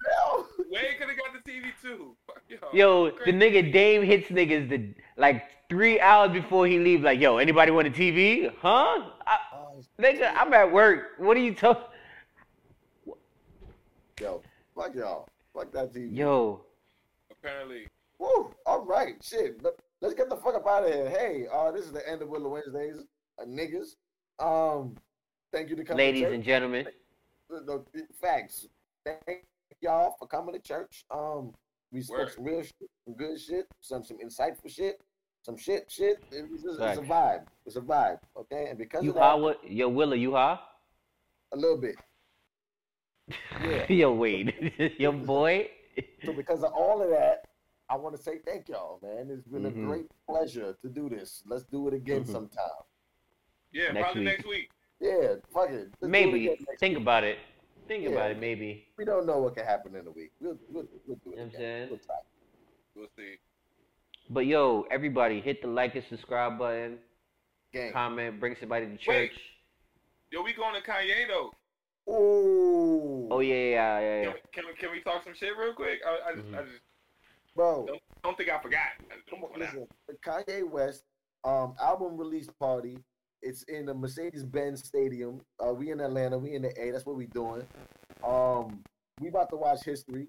Wade could have got the TV too. Fuck y'all. yo, the nigga Dame hits niggas the like three hours before he leave. Like, yo, anybody want a TV? Huh? I, Oh, nigga, I'm at work. What are you talking? yo, fuck y'all. Fuck that TV. Yo, Apparently, Woo, all right, shit. Let, let's get the fuck up out of here. Hey, uh, this is the end of Willow Wednesdays, uh, niggas. Um, thank you to come. ladies to and gentlemen. church. No, facts. Thank y'all for coming to church. Um, we spoke Word. some real shit, some good shit, some some insightful shit, some shit, shit. It was just, it's a vibe. It's a vibe. Okay, and because You of that, high? What? Yo, Willa, you high? a little bit. Yeah. yo, wait, yo, boy. So because of all of that, I want to say thank y'all, man. It's been Mhm. a great pleasure to do this. Let's do it again Mhm. sometime. yeah, Next probably week. next week. Yeah, fuck it. Let's do it Maybe. Think week. about it. Think Yeah. about it. Maybe. We don't know what can happen in a week. We'll we'll, we'll do it You know what I'm again. saying? We'll try. We'll see. But yo, everybody, hit the like and subscribe button. Gang. Comment. Bring somebody to Wait. church. Yo, we going to Kanye though. Ooh. Oh yeah, yeah, yeah, Can, yeah. we, can we can we talk some shit real quick? I, I just I Mhm. just bro. don't, don't think I forgot. I Come on, listen. The Kanye West um album release party. It's in the Mercedes Benz Stadium. Uh, we in Atlanta. We in the A. That's what we doing. Um, we about to watch History.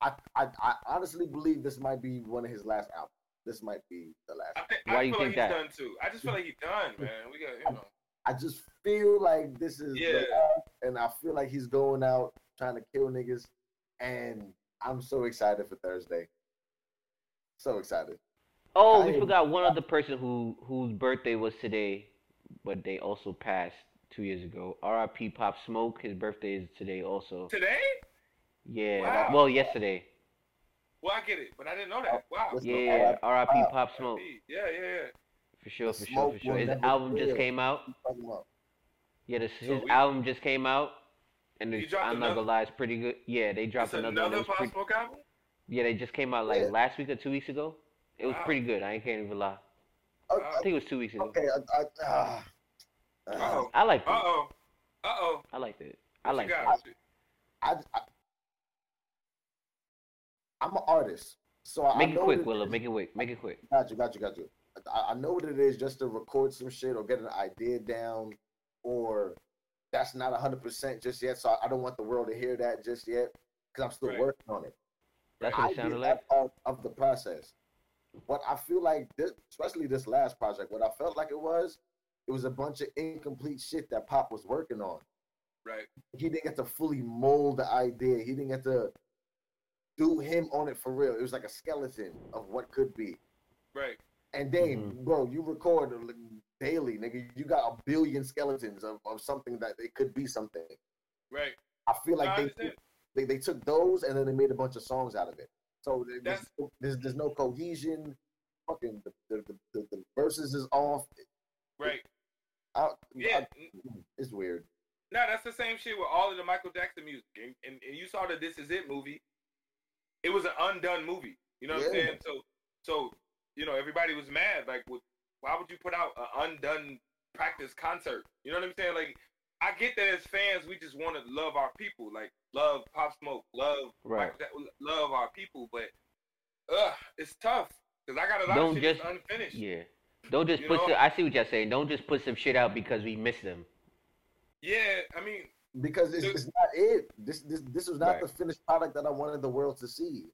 I, I I honestly believe this might be one of his last albums. This might be the last. I, think, Why I do you feel think like that? he's done too. I just feel like he's done, man. We got you know. I just feel like this is the Yeah. last, and I feel like he's going out trying to kill niggas, and I'm so excited for Thursday. So excited. Oh, we Kanye- forgot one other person who whose birthday was today, but they also passed two years ago. R.I.P. Pop Smoke. His birthday is today also. Today? Yeah. Wow. Well, yesterday. Well, I get it, but I didn't know that. Wow. Let's. Yeah. R.I.P. Wow. Pop Smoke. Yeah, yeah, yeah. For sure. The For sure. For sure. His album just came out. Talking about- Yeah, this, So his we- album just came out, and He it's, dropped I'm not gonna lie, it's pretty good. Yeah, they dropped It's another, one. another It Pop pretty- Smoke album? Yeah, they just came out like Yeah. last week or two weeks ago. It was Wow. pretty good. I ain't can't even lie. Uh, I think it was two weeks ago. okay. I, I, ah. Uh-oh. I like it. Uh-oh. Uh-oh. I like it. I like you liked it. I, I, I'm an artist, so I Make I it quick, what Willow. Make it quick. Make it quick. Got you, got you, got you. I, I know what it is just to record some shit or get an idea down, or that's not hundred percent just yet. So I, I don't want the world to hear that just yet because I'm still Right. working on it. That's I what it did sounded like. that part of the process. What I feel like, this, especially this last project, what I felt like it was, it was a bunch of incomplete shit that Pop was working on. Right. He didn't get to fully mold the idea. He didn't get to do him on it for real. It was like a skeleton of what could be. Right. And Dame, Mhm. bro, you record daily, nigga. You got a billion skeletons of, of something that it could be something. Right. I feel like I they, they they took those and then they made a bunch of songs out of it. So there's, there's, there's no cohesion. Fucking the the, the, the, the verses is off. Right. I, Yeah. I- it's weird. No, that's the same shit with all of the Michael Jackson music. And, and, and you saw the This Is It movie. It was an undone movie. You know what I'm saying? So, so you know, everybody was mad. Like, with, why would you put out an undone practice concert? You know what I'm saying? Like, I get that as fans, we just want to love our people. Like, love Pop Smoke, love Right. Michael love our people. But, ugh, it's tough. Because I got a lot Don't of shit just- that's unfinished. Yeah. Don't just You put. know? some- I see what y'all saying. Don't just put some shit out because we miss them. Yeah, I mean, Because it's, it's not it. This this this was not Right. the finished product that I wanted the world to see.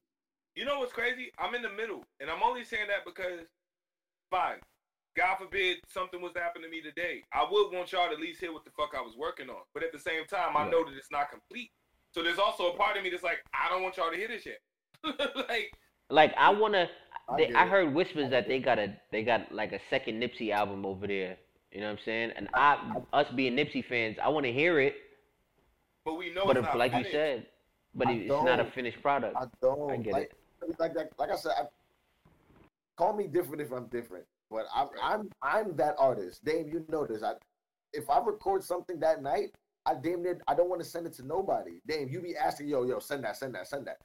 You know what's crazy? I'm in the middle, and I'm only saying that because, fine, God forbid something was to happen to me today. I would want y'all to at least hear what the fuck I was working on. But at the same time, I know that it's not complete. So there's also a part of me that's like, I don't want y'all to hear this yet. like, Like I wanna. I They, get I heard whispers that they got a they got like a second Nipsey album over there. You know what I'm saying? And I, us being Nipsey fans, I want to hear it. but we know but it's if, not like you said, but I it- it's not a finished product. I don't I get like, like like like I said. I, call me different if I'm different, but I'm I'm I'm that artist. Dame, you know this. I if I record something that night, I damn near I don't want to send it to nobody. Dame, you be asking yo yo send that send that send that.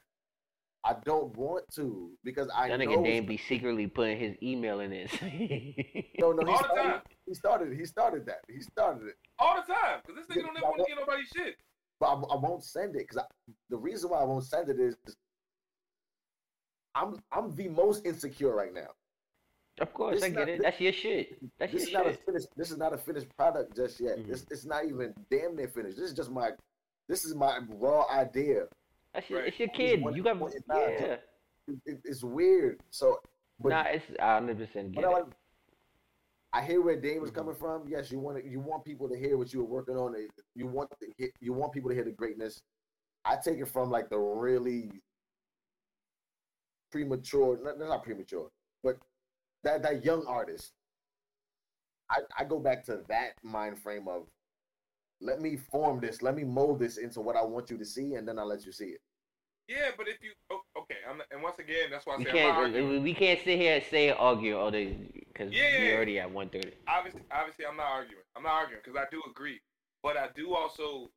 I don't want to because I that know nigga it's- Dame be secretly putting his email in this. No, no, he All the started, time. he started. He started that. He started it. all the time. Because this nigga don't ever want to get nobody shit. But I, I won't send it because the reason why I won't send it is I'm I'm the most insecure right now. of course, This I get not- it. That's your shit. That's this is your not a shit. finished. This is not a finished product just yet. Mhm. This it's not even damn near finished. This is just my. This is my raw idea. That's your, Right. it's your kid. You got yeah. It, it- it's weird. So, but Nah, it's I hundred percent get I, it. I hear where Dame was Mhm. coming from. Yes, you want to, you want people to hear what you were working on. You want to you want people to hear the greatness. I take it from like the really premature, not, not premature, but that that young artist. I, I go back to that mind frame of let me form this, let me mold this into what I want you to see, and then I'll let you see it. Yeah, but if you oh, okay, I'm, and once again, that's why I We say I'm not can't we can't sit here and say argue oh, all day because Yeah, yeah, we yeah. already at one thirty. obviously, obviously, I'm not arguing. I'm not arguing because I do agree, but I do also.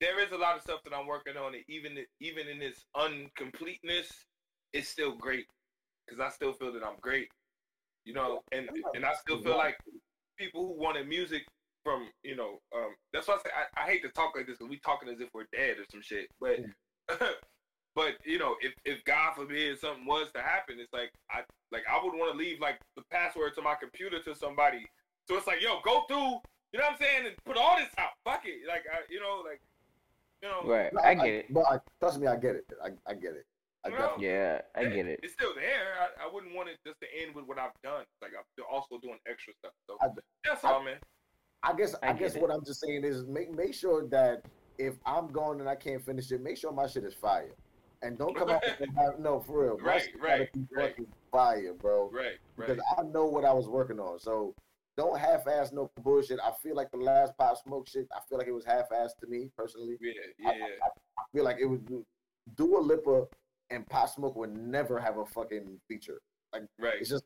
There is a lot of stuff that I'm working on, and even even in its uncompleteness, it's still great because I still feel that I'm great, you know, and and I still feel like people who wanted music from you know, um, that's why I say I, I hate to talk like this because we talking as if we're dead or some shit, but. But you know, if if God forbid something was to happen, it's like I like I would want to leave like the password to my computer to somebody so it's like, yo, go through, you know what I'm saying, and put all this out. Fuck it. Like, I, you know, like, you know, Right, No, I get it. But I, trust me, I get it. I, I get it. I You know? Yeah, I get it. It's still there. I, I wouldn't want it just to end with what I've done. Like, I'm still also doing extra stuff. So I- that's I- all, man. I guess I I, guess it. what I'm just saying is make make sure that if I'm gone and I can't finish it, make sure my shit is fire. And don't come out and have no for real. Right, right, right. fire, bro. Right, right. Because I know what I was working on. So don't half ass no bullshit. I feel like the last pop smoke shit, I feel like it was half-assed to me personally. Yeah, yeah, yeah. I feel like it was Dua Lipa and Pop Smoke would never have a fucking feature. Like, Right. It's just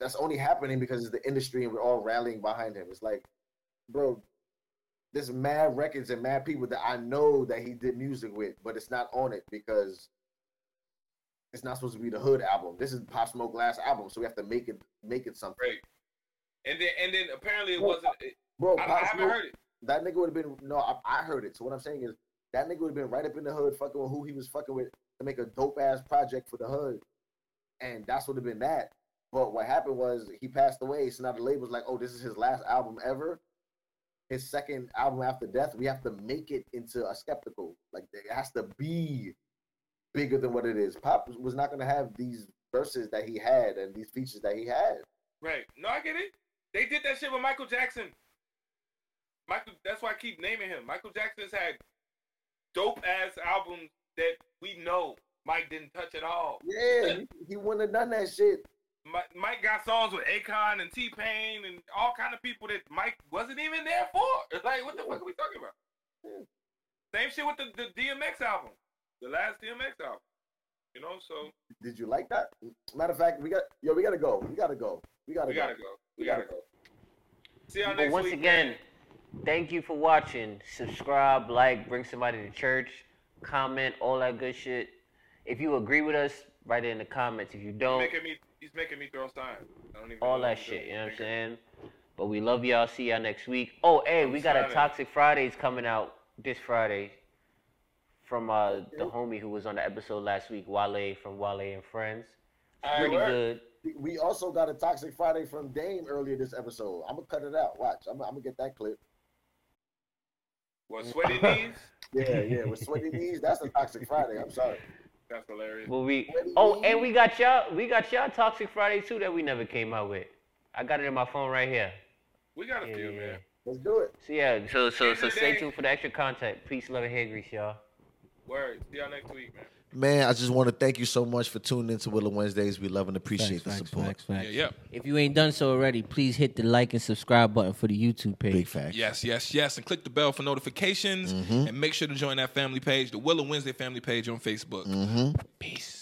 that's only happening because it's the industry and we're all rallying behind him. It's like, bro, there's mad records and mad people that I know that he did music with, but it's not on it because it's not supposed to be the hood album. This is Pop Smoke last album, so we have to make it make it something. Right. And then, and then apparently it Well, wasn't. It, Bro, I, I haven't Smoke, heard it. that nigga would have been no, I, I heard it. So what I'm saying is that nigga would have been right up in the hood, fucking with who he was fucking with to make a dope ass project for the hood, and that's would have been that. But what happened was he passed away, so now the label's like, oh, this is his last album ever. His second album after death, we have to make it into a skeptical. Like it has to be bigger than what it is. Pop was not gonna have these verses that he had and these features that he had. Right. No, I get it. They did that shit with Michael Jackson. Michael. That's why I keep naming him. Michael Jackson's had dope ass albums that we know Mike didn't touch at all. Yeah, he, he wouldn't have done that shit. Mike, Mike got songs with Akon and T Pain and all kind of people that Mike wasn't even there for. It's like, what the fuck are we talking about? Same shit with the, the DMX album, the last DMX album. You know, so Did you like that? Matter of fact, we got yo, we gotta go. We gotta go. We gotta we go. gotta go. We gotta go. See y'all But next once week. again, thank you for watching. Subscribe, like, bring somebody to church, comment, all that good shit. If you agree with us, write it in the comments. If you don't, making me, he's making me throw signs. I don't even all know that shit. You know what I'm saying? But we love y'all. See y'all next week. Oh, hey, we got a. Toxic Fridays coming out this Friday from uh the homie who was on the episode last week, Wale from Wale and Friends. All right, Pretty word. good. We also got a Toxic Friday from Dame earlier this episode. I'm gonna cut it out. Watch. I'm, I'm gonna get that clip. What sweaty knees? Yeah, yeah. With sweaty knees, that's a Toxic Friday. I'm sorry. That's hilarious. Well, we What do you oh, and we got y'all. We got y'all Toxic Friday too that we never came out with. I got it in my phone right here. We got a Yeah, few, yeah, man. Let's do it. So yeah, so so so stay tuned for the extra content. Peace, love, and hair grease, y'all. Word. See y'all next week, man. Man, I just want to thank you so much for tuning into Willow Wednesdays. We love and appreciate Facts, the facts, support. facts, facts. Yeah, yeah. If you ain't done so already, please hit the like and subscribe button for the YouTube page. Big facts. Yes, yes, yes. And click the bell for notifications. Mm-hmm. And make sure to join that family page, the Willow Wednesday family page on Facebook. Mm-hmm. Peace.